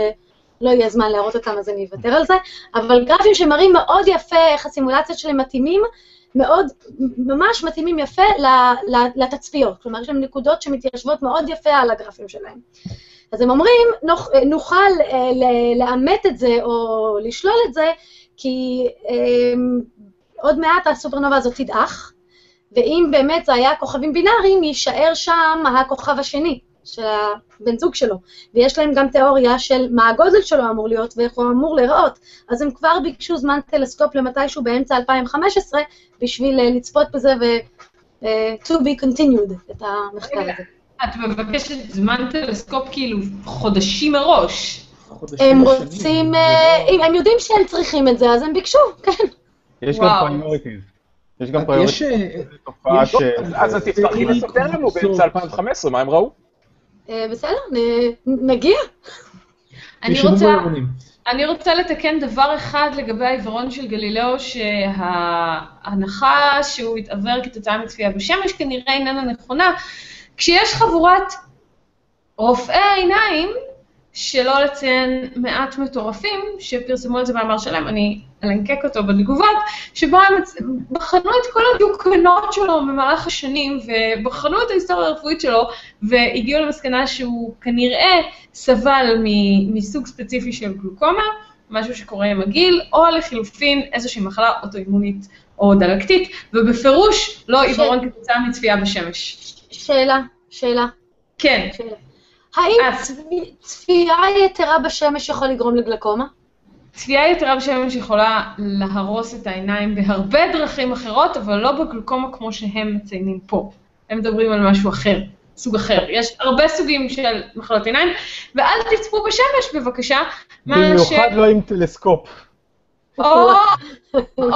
לא יהיה זמן להראות אותם אז אני אוותר על זה, אבל גרפים שמראים מאוד יפה איך הסימולציות שלהם מתאימים, מאוד, ממש מתאימים יפה לתצפיות, כלומר יש להם נקודות שמתיישבות מאוד יפה על הגרפים שלהם. אז הם אומרים, נוכל אה, לאמת את זה או לשלול את זה, כי אה, עוד מעט הסופרנובה הזאת תדעך, ואם באמת זה היה כוכבים בינאריים, יישאר שם הכוכב השני, של הבן זוג שלו, ויש להם גם תיאוריה של מה הגודל שלו אמור להיות ואיך הוא אמור להיראות. אז הם כבר ביקשו זמן טלסקופ למתישהו באמצע 2015 בשביל אה, לצפות בזה ו... אה, to be continued, את המחקר הזה.
את מבקשת זמן טלסקופ כאילו חודשים מראש.
הם רוצים, אה, אם הם יודעים שהם צריכים את זה, אז הם ביקשו, כן.
יש גם priorities. יש גם
priorities. אז תצטרכי לספר לנו באמצע 2015, מה הם ראו?
אה, בסדר, נגיע.
אני רוצה, אני רוצה לתקן דבר אחד לגבי העיוורון של גלילאו, שההנחה שהוא התעוור כתוצאה מצפייה בשמש כנראה איננה נכונה. כשיש חבורת רופאי עיניים, שלא לציין מעט מטורפים, שפרסמו את זה במאמר שלהם, אני אלנקק אותו בתגובות, שבו הם בחנו את כל הדיוקנות שלו במהלך השנים, ובחנו את ההיסטוריה הרפואית שלו, והגיעו למסקנה שהוא כנראה סבל מסוג ספציפי של גלוקומה, משהו שקורה עם הגיל, או לחילופין איזושהי מחלה אוטואימונית או דלקתית, ובפירוש לא עיוורון ש... כתוצאה מצפייה בשמש.
שאלה, שאלה.
כן.
שאלה. האם צפייה יתרה בשמש יכול לגרום לגלקומה?
צפייה יתרה בשמש יכולה להרוס את העיניים בהרבה דרכים אחרות, אבל לא בגלוקומה כמו שהם מציינים פה. הם מדברים על משהו אחר, סוג אחר. יש הרבה סוגים של מחלות עיניים, ואל תצפו בשמש בבקשה.
במיוחד לא עם טלסקופ.
או, או,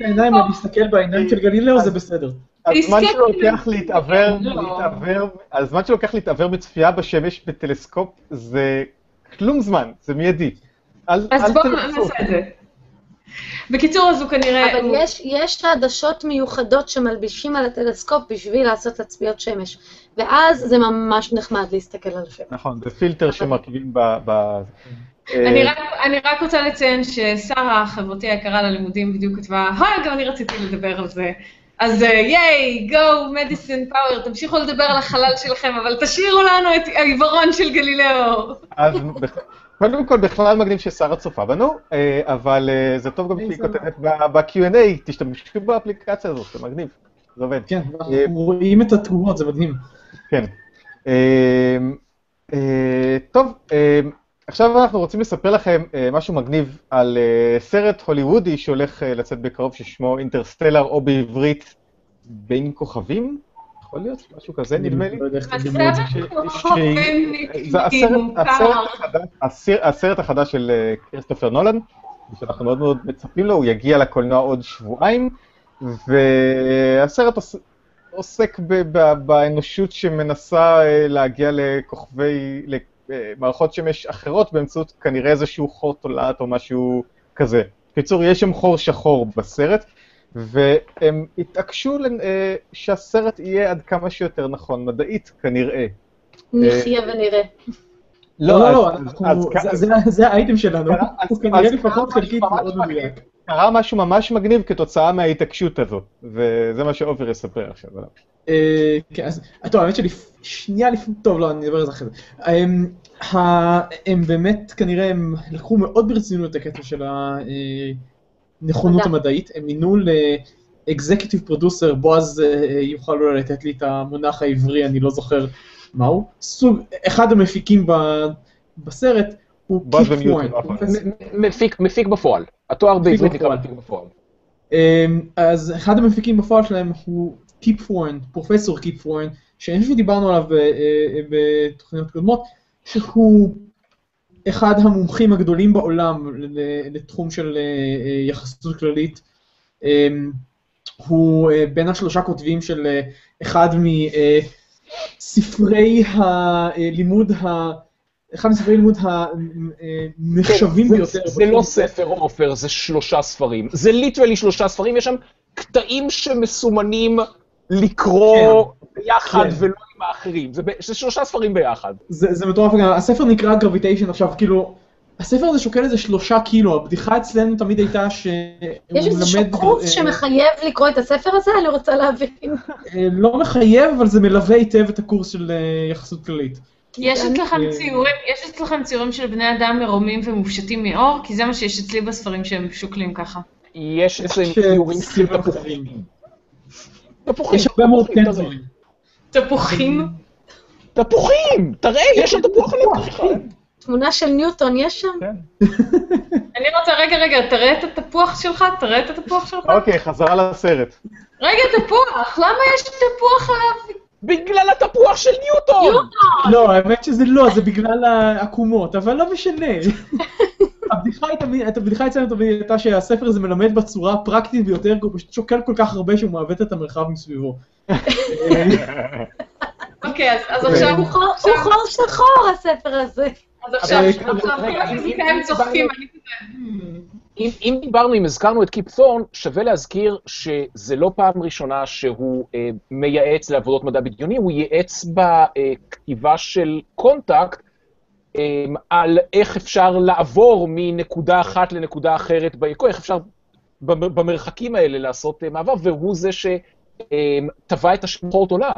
העיניים, אני מסתכל בעיניים של גלילאו, זה בסדר.
הזמן שלוקח להתעוור, להתעוור, הזמן שלוקח להתעוור בצפייה בשמש בטלסקופ זה כלום זמן, זה מיידי.
אז בואו נעשה את זה. בקיצור, אז הוא כנראה...
אבל יש, יש עדשות מיוחדות שמלבישים על הטלסקופ בשביל לעשות תצפיות שמש, ואז זה ממש נחמד להסתכל על השמש.
נכון, זה פילטר שמרכיבים ב...
אני רק, אני רק רוצה לציין ששרה, חברתי היקרה ללימודים, בדיוק כתבה, היי, גם אני רציתי לדבר על זה. אז ייי, גו, מדיסין פאוור, תמשיכו לדבר על החלל שלכם, אבל תשאירו לנו את העיוורון של גלילאו.
אז קודם כל, בכלל מגניב ששרה צופה בנו, אה, אבל אה, זה טוב גם שהיא כותבת ב-Q&A, תשתמשו באפליקציה הזאת, זה מגניב, זה עובד.
כן, אנחנו רואים את התגובות, זה מדהים.
כן. טוב, עכשיו אנחנו רוצים לספר לכם משהו מגניב על סרט הוליוודי שהולך לצאת בקרוב, ששמו אינטרסטלר, או בעברית בין כוכבים, יכול להיות? משהו כזה, נדמה לי. זה הסרט החדש של כריסטופר נולן, שאנחנו מאוד מאוד מצפים לו, הוא יגיע לקולנוע עוד שבועיים, והסרט עוסק באנושות שמנסה להגיע לכוכבי, למערכות שמש אחרות באמצעות כנראה איזשהו חור תולעת או משהו כזה. בקיצור, יש שם חור שחור בסרט. והם התעקשו שהסרט יהיה עד כמה שיותר נכון, מדעית כנראה.
נחיה ונראה.
לא, לא, לא זה האייטם שלנו, הוא כנראה לפחות חלקית מאוד מדויק.
קרה משהו ממש מגניב כתוצאה מההתעקשות הזאת, וזה מה שאובר יספר עכשיו עליו.
כן, אז, טוב, האמת שלי, שנייה לפני, טוב, לא, אני אדבר על זה אחרי זה. הם באמת, כנראה, הם לקחו מאוד ברצינות את הקטע של. הנכונות המדעית, הם מינו ל executive producer, בועז אה, יוכל אולי לתת לי את המונח העברי, אני לא זוכר מהו, סוג, אחד המפיקים בסרט הוא קיפ תורן.
מפיק בפועל, התואר בעברית נקרא מפיק בפועל.
אמ, אז אחד המפיקים בפועל שלהם הוא קיפ תורן, פרופסור קיפ תורן, שאני חושב שדיברנו עליו אה, אה, בתוכניות קודמות, שהוא אחד המומחים הגדולים בעולם לתחום של אה, יחסות כללית. אמ, הוא בין השלושה כותבים של אחד מספרי הלימוד ה... אחד מספרי לימוד הנחשבים
כן,
ביותר.
זה לא ספר עופר, זה שלושה ספרים. זה ליטרלי שלושה ספרים, יש שם קטעים שמסומנים לקרוא כן. ביחד כן. ולא עם האחרים. זה, זה שלושה ספרים ביחד.
זה, זה מטורף, הספר נקרא גרביטיישן עכשיו, כאילו, הספר הזה שוקל איזה שלושה קילו, הבדיחה אצלנו תמיד הייתה שהוא
מלמד... יש איזשהו קורס שמחייב לקרוא את הספר הזה? אני רוצה להבין.
לא מחייב, אבל זה מלווה היטב את הקורס של יחסות כללית.
יש אצלכם ציורים, יש אצלכם ציורים של בני אדם מרומים ומופשטים מאור? כי זה מה שיש אצלי בספרים שהם שוקלים ככה.
יש אצלנו ציורים של תפוחים.
תפוחים. יש הרבה מאוד כן דברים.
תפוחים?
תפוחים! תראה, יש שם תפוח על
תמונה של ניוטון יש שם?
כן.
אני רוצה, רגע, רגע, תראה את התפוח שלך, תראה את התפוח שלך.
אוקיי, חזרה לסרט.
רגע, תפוח, למה יש תפוח עליו?
בגלל התפוח של ניוטון!
ניוטון!
לא, האמת שזה לא, זה בגלל העקומות, אבל לא משנה. הבדיחה היא את הבדיחה אצלנו תמיד הייתה שהספר הזה מלמד בצורה הפרקטית ביותר, הוא פשוט שוקל כל כך הרבה שהוא מעוות את המרחב מסביבו.
אוקיי, אז עכשיו
הוא חור שחור, הספר הזה.
אז עכשיו, הפיזיקאים צוחקים, אני כזה...
אם דיברנו, אם הזכרנו את קיפ תורן, שווה להזכיר שזה לא פעם ראשונה שהוא אה, מייעץ לעבודות מדע בדיוני, הוא ייעץ בכתיבה של קונטקט אה, על איך אפשר לעבור מנקודה אחת לנקודה אחרת ביקום, איך אפשר במרחקים האלה לעשות אה, מעבר, והוא זה שטבע את השחור תולה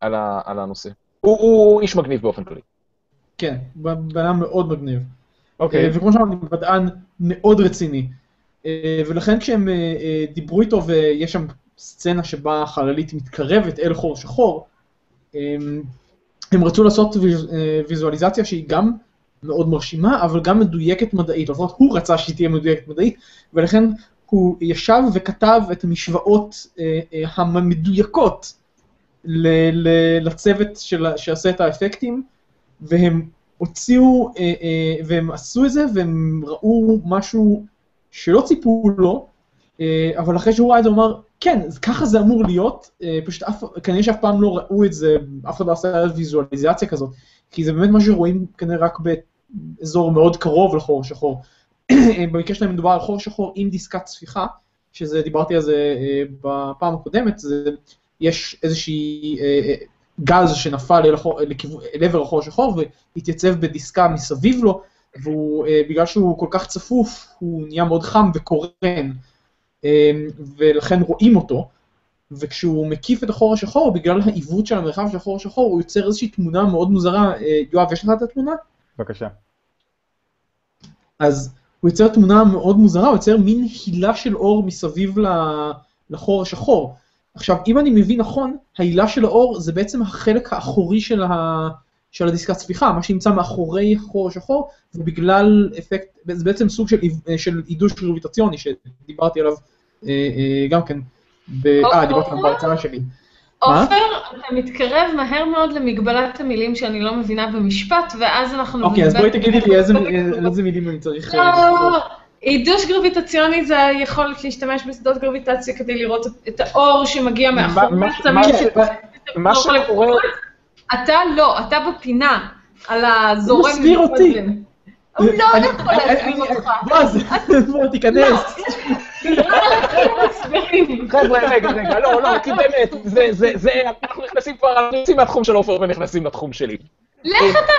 על, על הנושא. הוא, הוא איש מגניב באופן כללי.
כן, בן אדם מאוד מגניב. אוקיי. וכמו שאמרתי, מדען מאוד רציני. ולכן כשהם דיברו איתו ויש שם סצנה שבה החללית מתקרבת אל חור שחור, הם רצו לעשות ויזואליזציה שהיא גם מאוד מרשימה, אבל גם מדויקת מדעית, לפחות הוא רצה שהיא תהיה מדויקת מדעית, ולכן הוא ישב וכתב את המשוואות המדויקות לצוות שיעשה את האפקטים, והם הוציאו, אה, אה, והם עשו את זה, והם ראו משהו שלא ציפו לו, אה, אבל אחרי שהוא ראה את זה הוא אמר, כן, ככה זה אמור להיות, פשוט אף, כנראה שאף פעם לא ראו את זה, אף אחד לא עשה ויזואליזציה כזאת, כי זה באמת מה שרואים כנראה רק באזור מאוד קרוב לחור שחור. במקרה שלהם מדובר על חור שחור עם דיסקת צפיחה, שזה, דיברתי על זה בפעם הקודמת, זה, יש איזושהי גז שנפל אל, החור, אל עבר החור השחור והתייצב בדיסקה מסביב לו, ובגלל אה, שהוא כל כך צפוף, הוא נהיה מאוד חם וקורן, אה, ולכן רואים אותו. וכשהוא מקיף את החור השחור, בגלל העיוות של המרחב של החור השחור, הוא יוצר איזושהי תמונה מאוד מוזרה. אה, יואב, יש לך את התמונה?
בבקשה.
אז הוא יוצר תמונה מאוד מוזרה, הוא יוצר מין הילה של אור מסביב לחור השחור. עכשיו, אם אני מבין נכון, ההילה של האור זה בעצם החלק האחורי של, ה... של הדיסקת ספיחה, מה שנמצא מאחורי החור השחור, ובגלל אפקט, זה בעצם סוג של, של עידוש גרביטציוני שדיברתי עליו אה, אה, גם כן, ב... אה, דיברתי גם בהרצאה שלי.
עופר, אתה מתקרב מהר מאוד למגבלת המילים שאני לא מבינה במשפט, ואז אנחנו...
אוקיי, אז בואי תגידי לי איזה מילים אני צריך...
לא, עידוש גרביטציוני זה היכולת להשתמש בשדות גרביטציה כדי לראות את האור שמגיע מאחורי
מה שקורה...
אתה לא, אתה בפינה, על הזורם.
הוא מסביר אותי.
הוא לא יכול להסביר אותך.
בועז, בוא תיכנס.
חבר'ה, רגע, רגע, לא, לא, כי באמת, זה, אנחנו נכנסים כבר, אנחנו יוצאים מהתחום של עופר ונכנסים לתחום שלי.
לך אתה,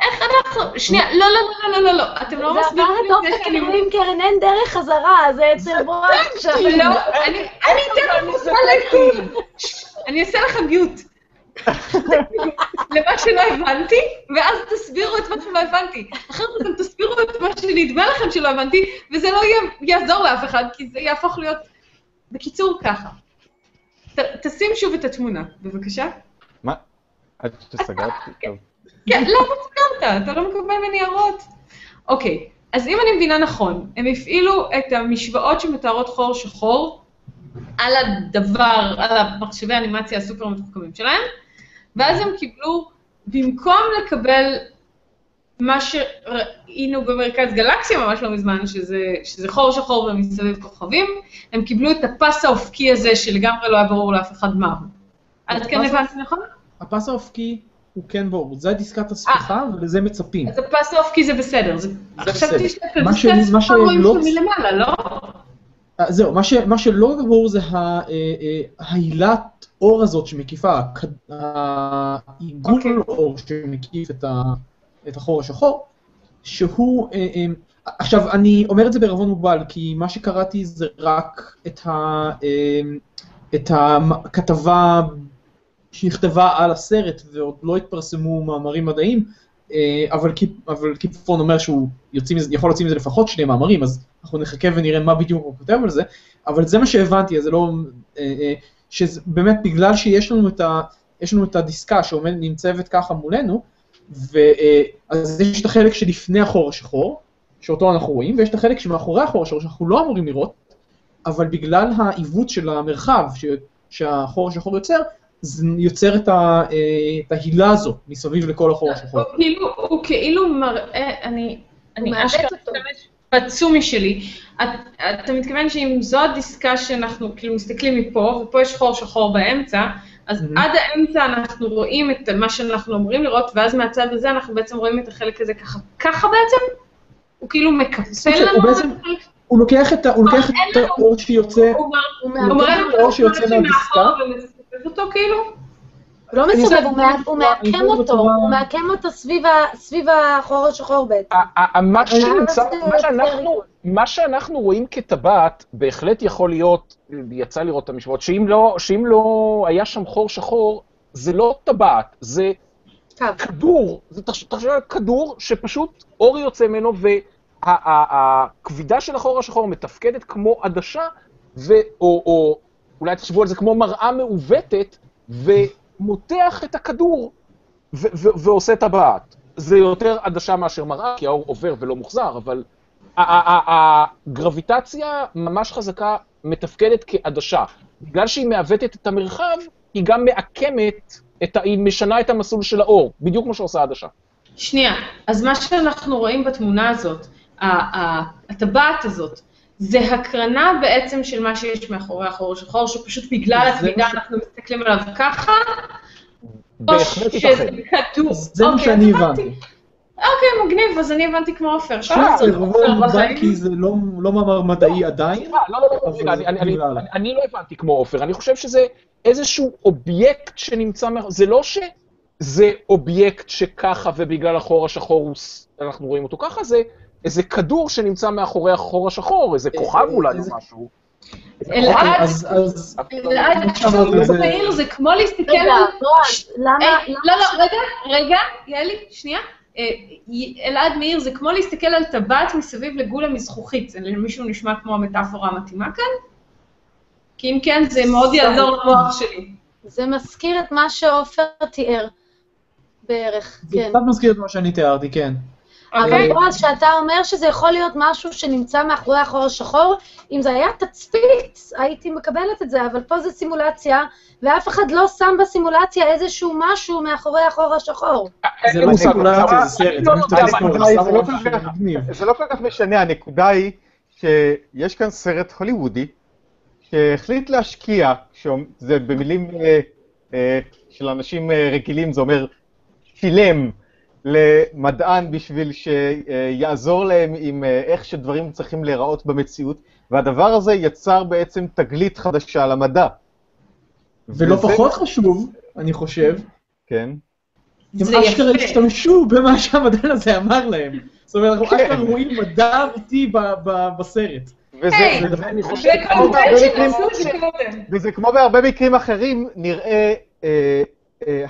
איך אנחנו, שנייה, לא, לא, לא, לא, לא, אתם לא מסבירים
לי את זה שאני... זה עבר את אופק קרן, אין דרך חזרה, זה אצל עכשיו.
לא, אני אתן לך אני אעשה לך מיוט. למה שלא הבנתי, ואז תסבירו את מה שלא הבנתי. אחרת אתם תסבירו את מה שנדמה לכם שלא הבנתי, וזה לא יעזור לאף אחד, כי זה יהפוך להיות... בקיצור, ככה. תשים שוב את התמונה, בבקשה.
מה? עד שסגרת?
כן, למה סגרת? אתה לא מקבל ממני הערות. אוקיי, אז אם אני מבינה נכון, הם הפעילו את המשוואות שמתארות חור שחור על הדבר, על המחשבי האנימציה הסופר מתוחכמים שלהם, ואז הם קיבלו, במקום לקבל מה שראינו במרכז גלקסיה ממש לא מזמן, שזה, שזה חור שחור ומסביב כוכבים, הם קיבלו את הפס האופקי הזה שלגמרי לא היה ברור לאף אחד מה הוא. אז כן הבנתי נכון?
הפס האופקי הוא כן ברור, זה דיסקת הספיחה ולזה מצפים.
אז הפס האופקי זה בסדר. זה דיסקת הספיחה רואים שם מלמעלה, לא?
זהו, מה, ש, מה שלא ברור זה ההילת אור הזאת שמקיפה, העיגול okay. אור שמקיף את, ה, את החור השחור, שהוא, עכשיו אני אומר את זה בערבון מוגבל, כי מה שקראתי זה רק את, ה, את הכתבה שנכתבה על הסרט ועוד לא התפרסמו מאמרים מדעיים, אבל, אבל קיפון אומר שהוא יוצא, יכול להוציא מזה לפחות שני מאמרים, אז אנחנו נחכה ונראה מה בדיוק הוא כותב על זה, אבל זה מה שהבנתי, אז זה לא... אה, אה, שבאמת בגלל שיש לנו את, ה, לנו את הדיסקה שנמצבת ככה מולנו, ואז אה, יש את החלק שלפני החור השחור, שאותו אנחנו רואים, ויש את החלק שמאחורי החור השחור שאנחנו לא אמורים לראות, אבל בגלל העיוות של המרחב ש, שהחור השחור יוצר, יוצר את, ה, את ההילה הזו מסביב לכל החור השחור.
הוא כאילו, הוא כאילו מראה, אני, אני אשכרה משתמש בצומי שלי. את, אתה מתכוון שאם זו הדיסקה שאנחנו כאילו מסתכלים מפה, ופה יש חור שחור באמצע, אז mm-hmm. עד האמצע אנחנו רואים את מה שאנחנו אמורים לראות, ואז מהצד הזה אנחנו בעצם רואים את החלק הזה ככה. ככה בעצם? הוא כאילו מקפל לנו?
הוא בעצם, הוא לוקח את האור שיוצא, הוא לוקח את האור שיוצא מהדיסקה.
אותו כאילו?
הוא לא מסובב, הוא מעקם אותו, הוא מעקם אותו סביב החור השחור בעצם.
מה שאנחנו רואים כטבעת, בהחלט יכול להיות, יצא לראות את המשוואות, לא, שאם לא היה שם חור שחור, זה לא טבעת, זה כדור, זה תחשבי על כדור שפשוט אור יוצא ממנו, והכבידה של החור השחור מתפקדת כמו עדשה, או אולי תחשבו על זה כמו מראה מעוותת, מותח את הכדור ועושה טבעת. זה יותר עדשה מאשר מראה, כי האור עובר ולא מוחזר, אבל הגרביטציה ממש חזקה מתפקדת כעדשה. בגלל שהיא מעוותת את המרחב, היא גם מעקמת, את ה... היא משנה את המסלול של האור, בדיוק כמו שעושה עדשה.
שנייה, אז מה שאנחנו רואים בתמונה הזאת, הטבעת הזאת, זה הקרנה בעצם של מה שיש מאחורי החור השחור, שפשוט בגלל הכבידה אנחנו מסתכלים עליו ככה,
או שזה
כדור.
זה מה אוקיי, שאני הבנתי.
אוקיי, מגניב, אז אני הבנתי כמו עופר.
שוב, זה מובן כי זה לא, לא מאמר מדעי עדיין.
לא, לא, לא, אני לא הבנתי כמו עופר, אני חושב שזה איזשהו אובייקט שנמצא, זה לא שזה אובייקט שככה ובגלל החור השחור אנחנו רואים אותו ככה, זה איזה כדור שנמצא מאחורי החור השחור, איזה כוכב אולי או משהו.
אלעד, אלעד, מאיר, זה כמו להסתכל... רגע,
בועז, למה...
לא, לא, רגע, רגע, יאלי, שנייה. אלעד מאיר, זה כמו להסתכל על טבעת מסביב לגולה מזכוכית. זה למישהו נשמע כמו המטאפורה המתאימה כאן? כי אם כן, זה מאוד יעזור למוח שלי.
זה מזכיר את מה שעופר תיאר, בערך,
כן. זה קצת מזכיר את מה שאני תיארתי, כן.
אבל אוקיי. בועז, שאתה אומר שזה יכול להיות משהו שנמצא מאחורי החור השחור, אם זה היה תצפית, הייתי מקבלת את זה, אבל פה זה סימולציה, ואף אחד לא שם בסימולציה איזשהו משהו מאחורי החור השחור.
זה לא סימולציה, זה סרט,
זה לא כל כך משנה, הנקודה היא שיש כאן סרט הוליוודי, שהחליט להשקיע, זה במילים אה, אה, של אנשים אה, רגילים, זה אומר שילם למדען בשביל שיעזור להם עם איך שדברים צריכים להיראות במציאות, והדבר הזה יצר בעצם תגלית חדשה למדע.
ולא וזה... פחות חשוב, אני חושב,
כן.
הם אשכרה השתמשו במה שהמדען הזה אמר להם. זאת אומרת, אנחנו כן. אשכרה רואים מדע אמיתי בסרט.
וזה כמו בהרבה מקרים אחרים, נראה אה, אה,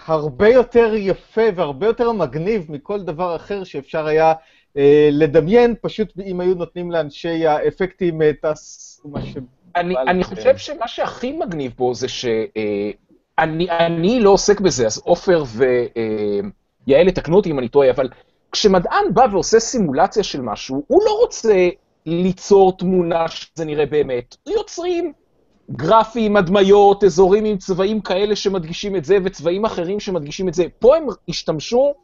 הרבה יותר יפה והרבה יותר מגניב מכל דבר אחר שאפשר היה אה, לדמיין, פשוט אם היו נותנים לאנשי האפקטים את מה ש...
אני חושב שמה שהכי מגניב פה זה שאני לא עוסק בזה, אז עופר ויעל יתקנו אותי אם אני טועה, אבל כשמדען בא ועושה סימולציה של משהו, הוא לא רוצה ליצור תמונה שזה נראה באמת. יוצרים גרפים, הדמיות, אזורים עם צבעים כאלה שמדגישים את זה, וצבעים אחרים שמדגישים את זה. פה הם השתמשו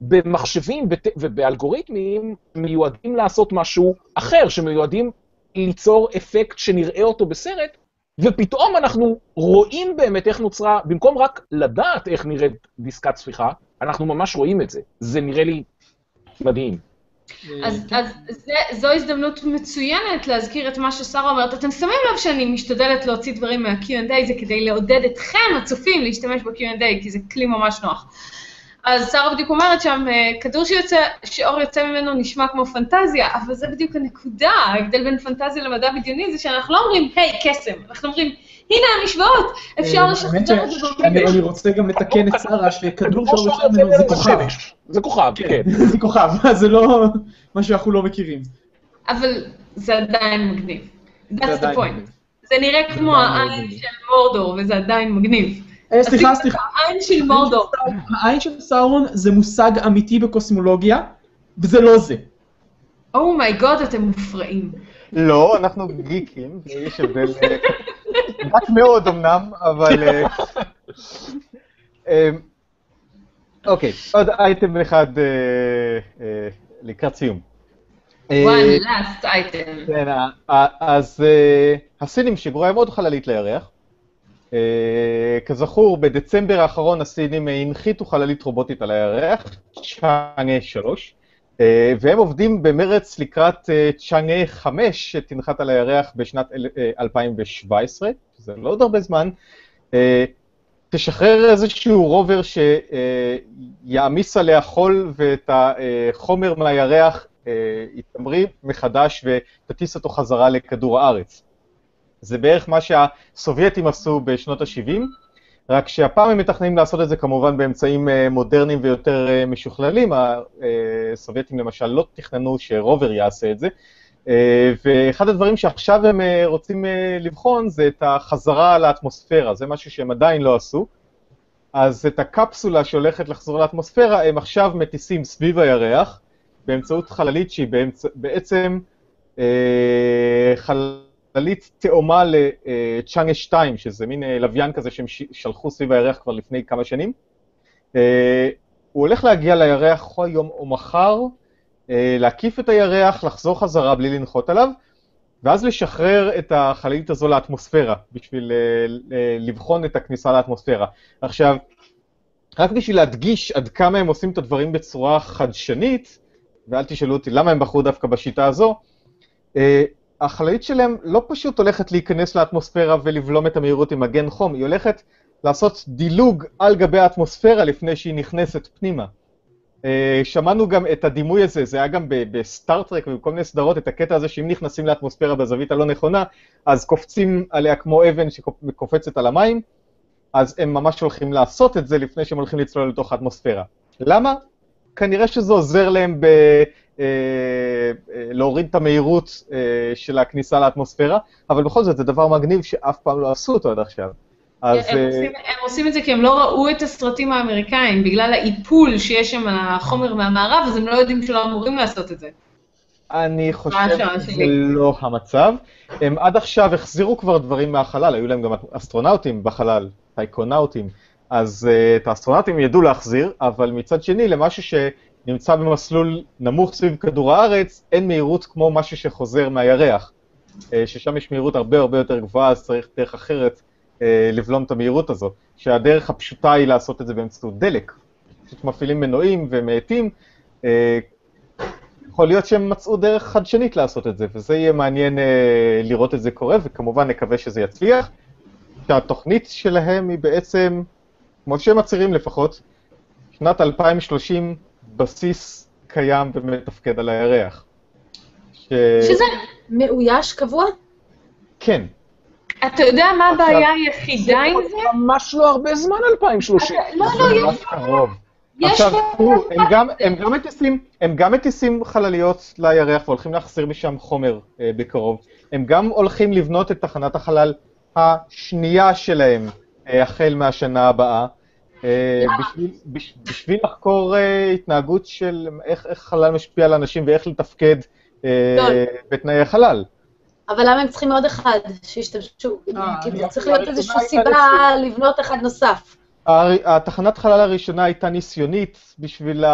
במחשבים ובאלגוריתמים מיועדים לעשות משהו אחר, שמיועדים ליצור אפקט שנראה אותו בסרט, ופתאום אנחנו רואים באמת איך נוצרה, במקום רק לדעת איך נראית דיסקת צפיחה, אנחנו ממש רואים את זה. זה נראה לי מדהים.
אז, כן. אז זה, זו הזדמנות מצוינת להזכיר את מה ששרה אומרת. אתם שמים לב שאני משתדלת להוציא דברים מה-Q&A, זה כדי לעודד אתכם, הצופים, להשתמש ב-Q&A, כי זה כלי ממש נוח. אז שרה בדיוק אומרת שם, אה, כדור שיוצא, שאור יוצא ממנו נשמע כמו פנטזיה, אבל זה בדיוק הנקודה, ההבדל בין פנטזיה למדע בדיוני זה שאנחנו לא אומרים, היי, קסם, אנחנו אומרים, הנה המשוואות, אפשר
אה, לשחזר את זה במקביל. אני רוצה גם לתקן את שרה, שכדור יוצא ממנו זה כוכב.
זה כוכב, כן. כן.
זה כוכב, זה לא מה שאנחנו לא מכירים.
אבל זה עדיין מגניב. That's the point. זה נראה כמו העין של מורדור, וזה עדיין מגניב.
אה, סליחה, סליחה.
העין של מורדור.
העין של סאורון זה מושג אמיתי בקוסמולוגיה, וזה לא זה.
אומייגוד, oh אתם מופרעים.
לא, אנחנו גיקים, יש הבדל אה, מאוד אמנם, אבל... אה, אוקיי, עוד אייטם אחד לקראת סיום.
one last item. כן,
אז הסינים שיגרו היום עוד חללית לירח. כזכור, בדצמבר האחרון הסינים הנחיתו חללית רובוטית על הירח, צ'אנגה 3, uh, והם עובדים במרץ לקראת uh, צ'אנגה 5, שתנחת על הירח בשנת uh, 2017, זה לא עוד הרבה זמן, תשחרר איזשהו רובר שיעמיס עליה חול ואת החומר מהירח יתמרי מחדש ותטיס אותו חזרה לכדור הארץ. זה בערך מה שהסובייטים עשו בשנות ה-70, רק שהפעם הם מתכננים לעשות את זה כמובן באמצעים אה, מודרניים ויותר אה, משוכללים. הסובייטים למשל לא תכננו שרובר יעשה את זה. אה, ואחד הדברים שעכשיו הם רוצים לבחון זה את החזרה לאטמוספירה, זה משהו שהם עדיין לא עשו. אז את הקפסולה שהולכת לחזור לאטמוספירה, הם עכשיו מטיסים סביב הירח, באמצעות חללית שהיא באמצ... בעצם אה, חללית... חללית תאומה לצ'אנגה 2, שזה מין אה, לוויין כזה שהם שלחו סביב הירח כבר לפני כמה שנים. אה, הוא הולך להגיע לירח או היום או מחר, אה, להקיף את הירח, לחזור חזרה בלי לנחות עליו, ואז לשחרר את החללית הזו לאטמוספירה, בשביל לבחון את הכניסה לאטמוספירה. עכשיו, רק בשביל להדגיש עד כמה הם עושים את הדברים בצורה חדשנית, ואל תשאלו אותי למה הם בחרו דווקא בשיטה הזו, החללית שלהם לא פשוט הולכת להיכנס לאטמוספירה ולבלום את המהירות עם מגן חום, היא הולכת לעשות דילוג על גבי האטמוספירה לפני שהיא נכנסת פנימה. אה, שמענו גם את הדימוי הזה, זה היה גם בסטארט-טרק ובכל מיני סדרות, את הקטע הזה שאם נכנסים לאטמוספירה בזווית הלא נכונה, אז קופצים עליה כמו אבן שקופצת על המים, אז הם ממש הולכים לעשות את זה לפני שהם הולכים לצלול לתוך האטמוספירה. למה? כנראה שזה עוזר להם להוריד את המהירות של הכניסה לאטמוספירה, אבל בכל זאת זה דבר מגניב שאף פעם לא עשו אותו עד עכשיו.
אז... הם, עושים, הם עושים את זה כי הם לא ראו את הסרטים האמריקאים, בגלל האיפול שיש שם על החומר מהמערב, אז הם לא יודעים שלא אמורים לעשות את זה.
אני חושב שזה לא המצב. הם עד עכשיו החזירו כבר דברים מהחלל, היו להם גם אסטרונאוטים בחלל, טייקונאוטים, אז uh, את האסטרונאוטים ידעו להחזיר, אבל מצד שני, למשהו שנמצא במסלול נמוך סביב כדור הארץ, אין מהירות כמו משהו שחוזר מהירח, uh, ששם יש מהירות הרבה הרבה יותר גבוהה, אז צריך דרך אחרת אה, לבלום את המהירות הזאת, שהדרך הפשוטה היא לעשות את זה באמצעות דלק. פשוט מפעילים מנועים ומאטים, אה, יכול להיות שהם מצאו דרך חדשנית לעשות את זה, וזה יהיה מעניין אה, לראות את זה קורה, וכמובן נקווה שזה יצליח. שהתוכנית שלהם היא בעצם, כמו שהם מצהירים לפחות, שנת 2030 בסיס קיים ומתפקד על הירח.
ש... שזה מאויש קבוע?
כן,
אתה יודע מה הבעיה היחידה עם זה?
זה ממש לא הרבה זמן 2030.
לא, לא, יש...
עכשיו, תראו, הם גם מטיסים חלליות לירח והולכים להחסיר משם חומר אה, בקרוב. הם גם הולכים לבנות את תחנת החלל השנייה שלהם אה, החל מהשנה הבאה. אה, בשביל לחקור התנהגות של איך חלל משפיע על אנשים ואיך לתפקד בתנאי החלל.
אבל למה הם צריכים עוד אחד שישתמשו? אה, כאילו, צריך להיות איזושהי סיבה לבנות אחד נוסף.
התחנת חלל הראשונה הייתה ניסיונית בשביל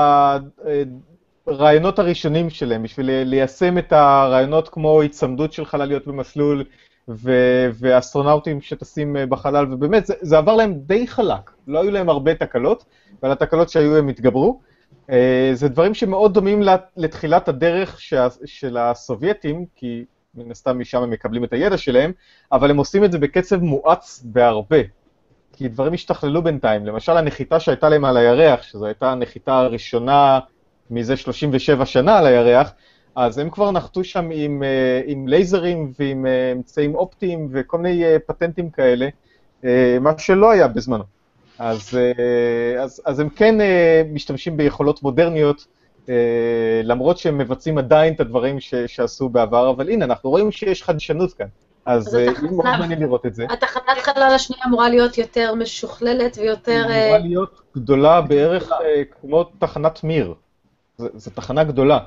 הרעיונות הראשונים שלהם, בשביל ליישם את הרעיונות כמו היצמדות של חלליות במסלול ואסטרונאוטים שטסים אה, בחלל, ובאמת, זה, זה עבר להם די חלק. לא היו להם הרבה תקלות, ועל התקלות שהיו הם התגברו. אה, זה דברים שמאוד דומים לתחילת הדרך של הסובייטים, כי מן הסתם משם הם מקבלים את הידע שלהם, אבל הם עושים את זה בקצב מואץ בהרבה. כי דברים השתכללו בינתיים. למשל, הנחיתה שהייתה להם על הירח, שזו הייתה הנחיתה הראשונה מזה 37 שנה על הירח, אז הם כבר נחתו שם עם, אה, עם לייזרים ועם אה, אמצעים אופטיים וכל מיני אה, פטנטים כאלה, מה שלא היה בזמנו. אז, אז, אז הם כן משתמשים ביכולות מודרניות למרות שהם מבצעים עדיין את הדברים ש, שעשו בעבר, אבל הנה, אנחנו רואים שיש חדשנות כאן. אז אם מאוד מעניין לראות את זה.
התחנת חלל השנייה אמורה להיות יותר משוכללת ויותר...
היא אמורה להיות גדולה בערך כמו תחנת מיר. זו תחנה גדולה.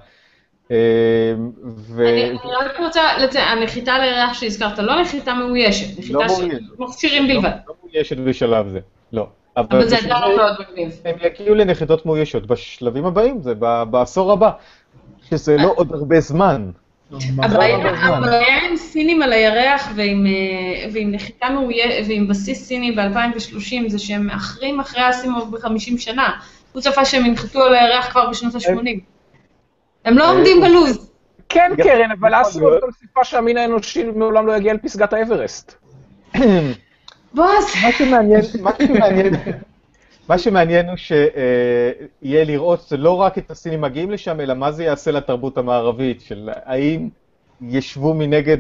אני רק רוצה לציין, הנחיתה לירח שהזכרת, לא נחיתה מאוישת, נחיתה של מכשירים בלבד.
לא מאוישת בשלב זה, לא.
אבל זה עדיין מאוד מגניב.
הם יגיעו לנחיתות מאוישות בשלבים הבאים, זה בעשור הבא, שזה לא עוד הרבה זמן.
הבעיה עם סינים על הירח ועם אה, נחיתה מאוישת ועם בסיס סיני ב-2030 זה שהם מאחרים אחרי אסימוב ב-50 שנה. הוא צפה שהם ינחתו על הירח כבר בשנות ה-80. הם לא עומדים בלוז.
כן, קרן, אבל אסימוב גם סיפה שהמין האנושי מעולם לא יגיע לפסגת האברסט.
בועז.
מה שמעניין, מה שמעניין, מה שמעניין הוא שיהיה לראות זה לא רק את הסינים מגיעים לשם, אלא מה זה יעשה לתרבות המערבית, של האם ישבו מנגד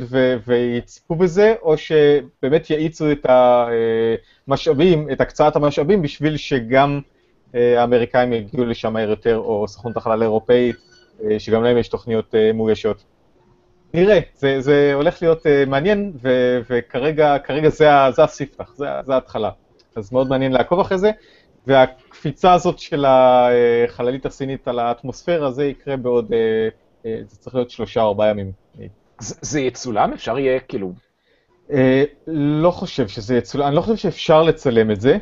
ויצפו בזה, או שבאמת יאיצו את המשאבים, את הקצאת המשאבים, בשביל שגם אה, האמריקאים יגיעו לשם מהר יותר, או סוכנות החלל האירופאית, אה, שגם להם יש תוכניות אה, מאוישות. נראה, זה, זה הולך להיות uh, מעניין, ו, וכרגע זה, זה הספתח, זה, זה ההתחלה. אז מאוד מעניין לעקוב אחרי זה, והקפיצה הזאת של החללית הסינית על האטמוספירה, זה יקרה בעוד, זה צריך להיות שלושה או ארבעה ימים.
זה, זה יצולם? אפשר יהיה כאילו...
Uh, לא חושב שזה יצולם, אני לא חושב שאפשר לצלם את זה,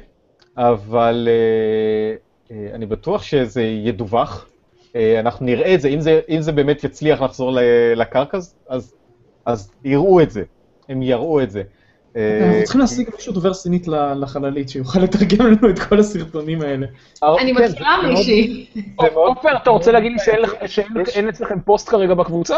אבל uh, uh, אני בטוח שזה ידווח. אה, אנחנו נראה את זה, אם זה, אם זה באמת יצליח לחזור לקרקע, אז, אז יראו את זה, הם יראו את זה.
אה, אנחנו צריכים להשיג מישהו דובר סינית לחללית, שיוכל לתרגם לנו את כל הסרטונים האלה.
אני כן, מכירה מישהי.
עופר, אתה רוצה להגיד לי שאין אצלכם פוסט כרגע בקבוצה?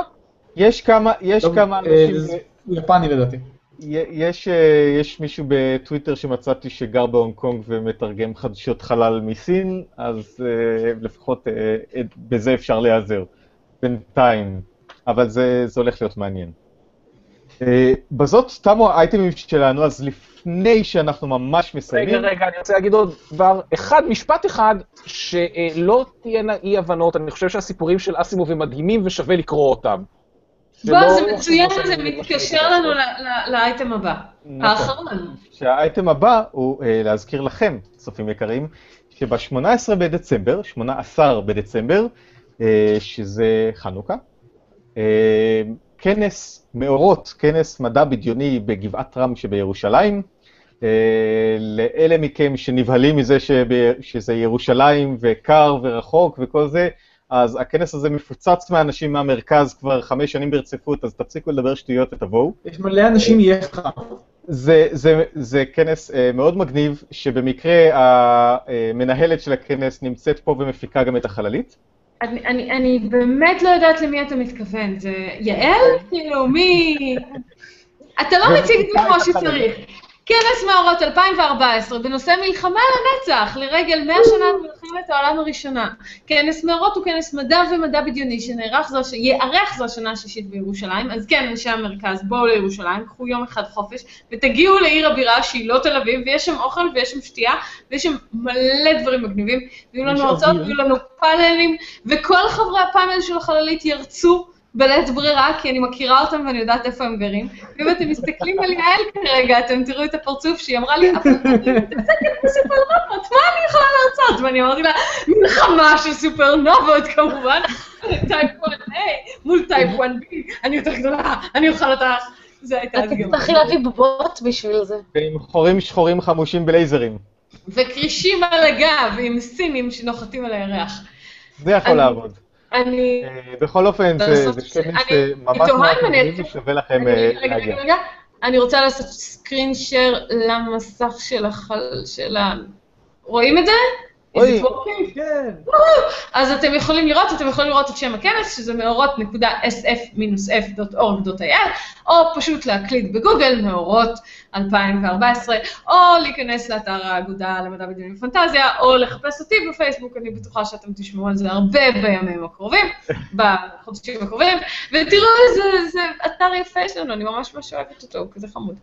יש כמה, יש כמה
אה, אנשים... יפני לדעתי.
יש, אה, יש מישהו בטוויטר שמצאתי שגר בהונג קונג ומתרגם חדשות חלל מסין, אז uh, לפחות uh, בזה אפשר להיעזר. בינתיים. אבל זה, זה הולך להיות מעניין. בזאת תמו האייטמים שלנו, אז לפני שאנחנו ממש מסיימים...
רגע, רגע, אני רוצה להגיד עוד דבר אחד, משפט אחד, שלא תהיינה אי-הבנות, אני חושב שהסיפורים של אסימוב הם מדהימים ושווה לקרוא אותם.
בוא, זה מצוין, זה מתקשר לנו לאייטם הבא, נכון. האחרון.
שהאייטם הבא הוא אה, להזכיר לכם, צופים יקרים, שב-18 בדצמבר, 18 בדצמבר, אה, שזה חנוכה, אה, כנס מאורות, כנס מדע בדיוני בגבעת רם שבירושלים. לאלה מכם שנבהלים מזה שזה ירושלים וקר ורחוק וכל זה, אז הכנס הזה מפוצץ מאנשים מהמרכז כבר חמש שנים ברציפות, אז תפסיקו לדבר שטויות ותבואו.
יש מלא אנשים יהיה לך.
זה, זה, זה כנס uh, מאוד מגניב, שבמקרה המנהלת של הכנס נמצאת פה ומפיקה גם את החללית.
אני, אני, אני באמת לא יודעת למי אתה מתכוון, זה יעל? כאילו, מי... אתה לא מציג את זה כמו שצריך. כנס מאורות 2014 בנושא מלחמה לנצח, לרגל 100 שנה למלחמת העולם הראשונה. כנס מאורות הוא כנס מדע ומדע בדיוני שנערך זו, שיארח זו השנה השישית בירושלים, אז כן, אנשי המרכז, בואו לירושלים, קחו יום אחד חופש, ותגיעו לעיר הבירה שהיא לא תל אביב, ויש שם אוכל ויש שם שתייה, ויש שם מלא דברים מגניבים, ויהיו לנו הרצאות, ויהיו לנו פאנלים, וכל חברי הפאנל של החללית ירצו בלית ברירה, כי אני מכירה אותם ואני יודעת איפה הם גרים. ואם אתם מסתכלים על יעל כרגע, אתם תראו את הפרצוף שהיא אמרה לי, אבל אני מתעסקת בסופרנובות, מה אני יכולה לעשות? ואני אמרתי לה, מלחמה של סופרנובות כמובן, טייפ 1A מול type 1B, אני יותר גדולה, אני אוכל אותך. זה הייתה
אז גם. אתה תצטרכי להביא בובות בשביל זה.
ועם חורים שחורים חמושים בלייזרים.
וכרישים על הגב, עם סינים שנוחתים על הירח.
זה יכול לעבוד.
אני...
אה, בכל אופן, זה כנס ממש ממש מגניב ושווה לכם אה, להגיע.
אני רוצה לעשות screen share למסך של ה... רואים את זה?
אוי,
כן. אז אתם יכולים לראות, אתם יכולים לראות את שם הכנס, שזה מאורות.sf-f.org.il, או פשוט להקליד בגוגל, מאורות 2014, או להיכנס לאתר האגודה למדע בדיונים ופנטזיה, או לחפש אותי בפייסבוק, אני בטוחה שאתם תשמעו על זה הרבה בימים הקרובים, בחודשים הקרובים, ותראו איזה אתר יפה יש לנו, אני ממש ממש אוהבת אותו, הוא כזה חמוד.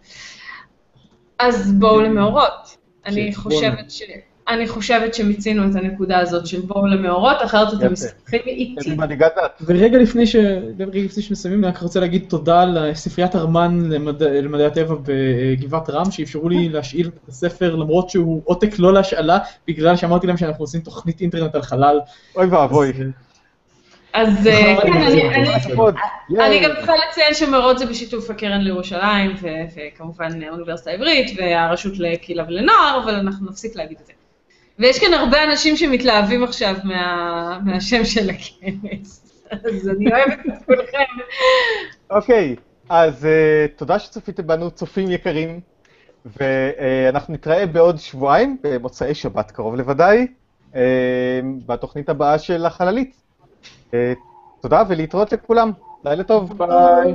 אז בואו למאורות. אני חושבת ש... אני חושבת שמיצינו את הנקודה הזאת של בואו למאורות, אחרת אתם מסתכלים איתי.
ורגע לפני שמסיימים, אני רק רוצה להגיד תודה לספריית ארמן למדעי הטבע בגבעת רם, שאפשרו לי להשאיל את הספר, למרות שהוא עותק לא להשאלה, בגלל שאמרתי להם שאנחנו עושים תוכנית אינטרנט על חלל.
אוי ואבוי.
אז אה, כן, אני גם צריכה לציין שמאורות זה בשיתוף הקרן לירושלים, וכמובן האוניברסיטה העברית, והרשות לקהילה ולנוער, אבל אנחנו נפסיק להגיד את זה. ויש כאן הרבה אנשים שמתלהבים עכשיו מה, מהשם של הכנס, אז אני אוהבת את כולכם.
אוקיי, אז uh, תודה שצפיתם בנו, צופים יקרים, ואנחנו נתראה בעוד שבועיים, במוצאי שבת קרוב לוודאי, uh, בתוכנית הבאה של החללית. Uh, תודה ולהתראות לכולם, לילה טוב.
ביי. ביי.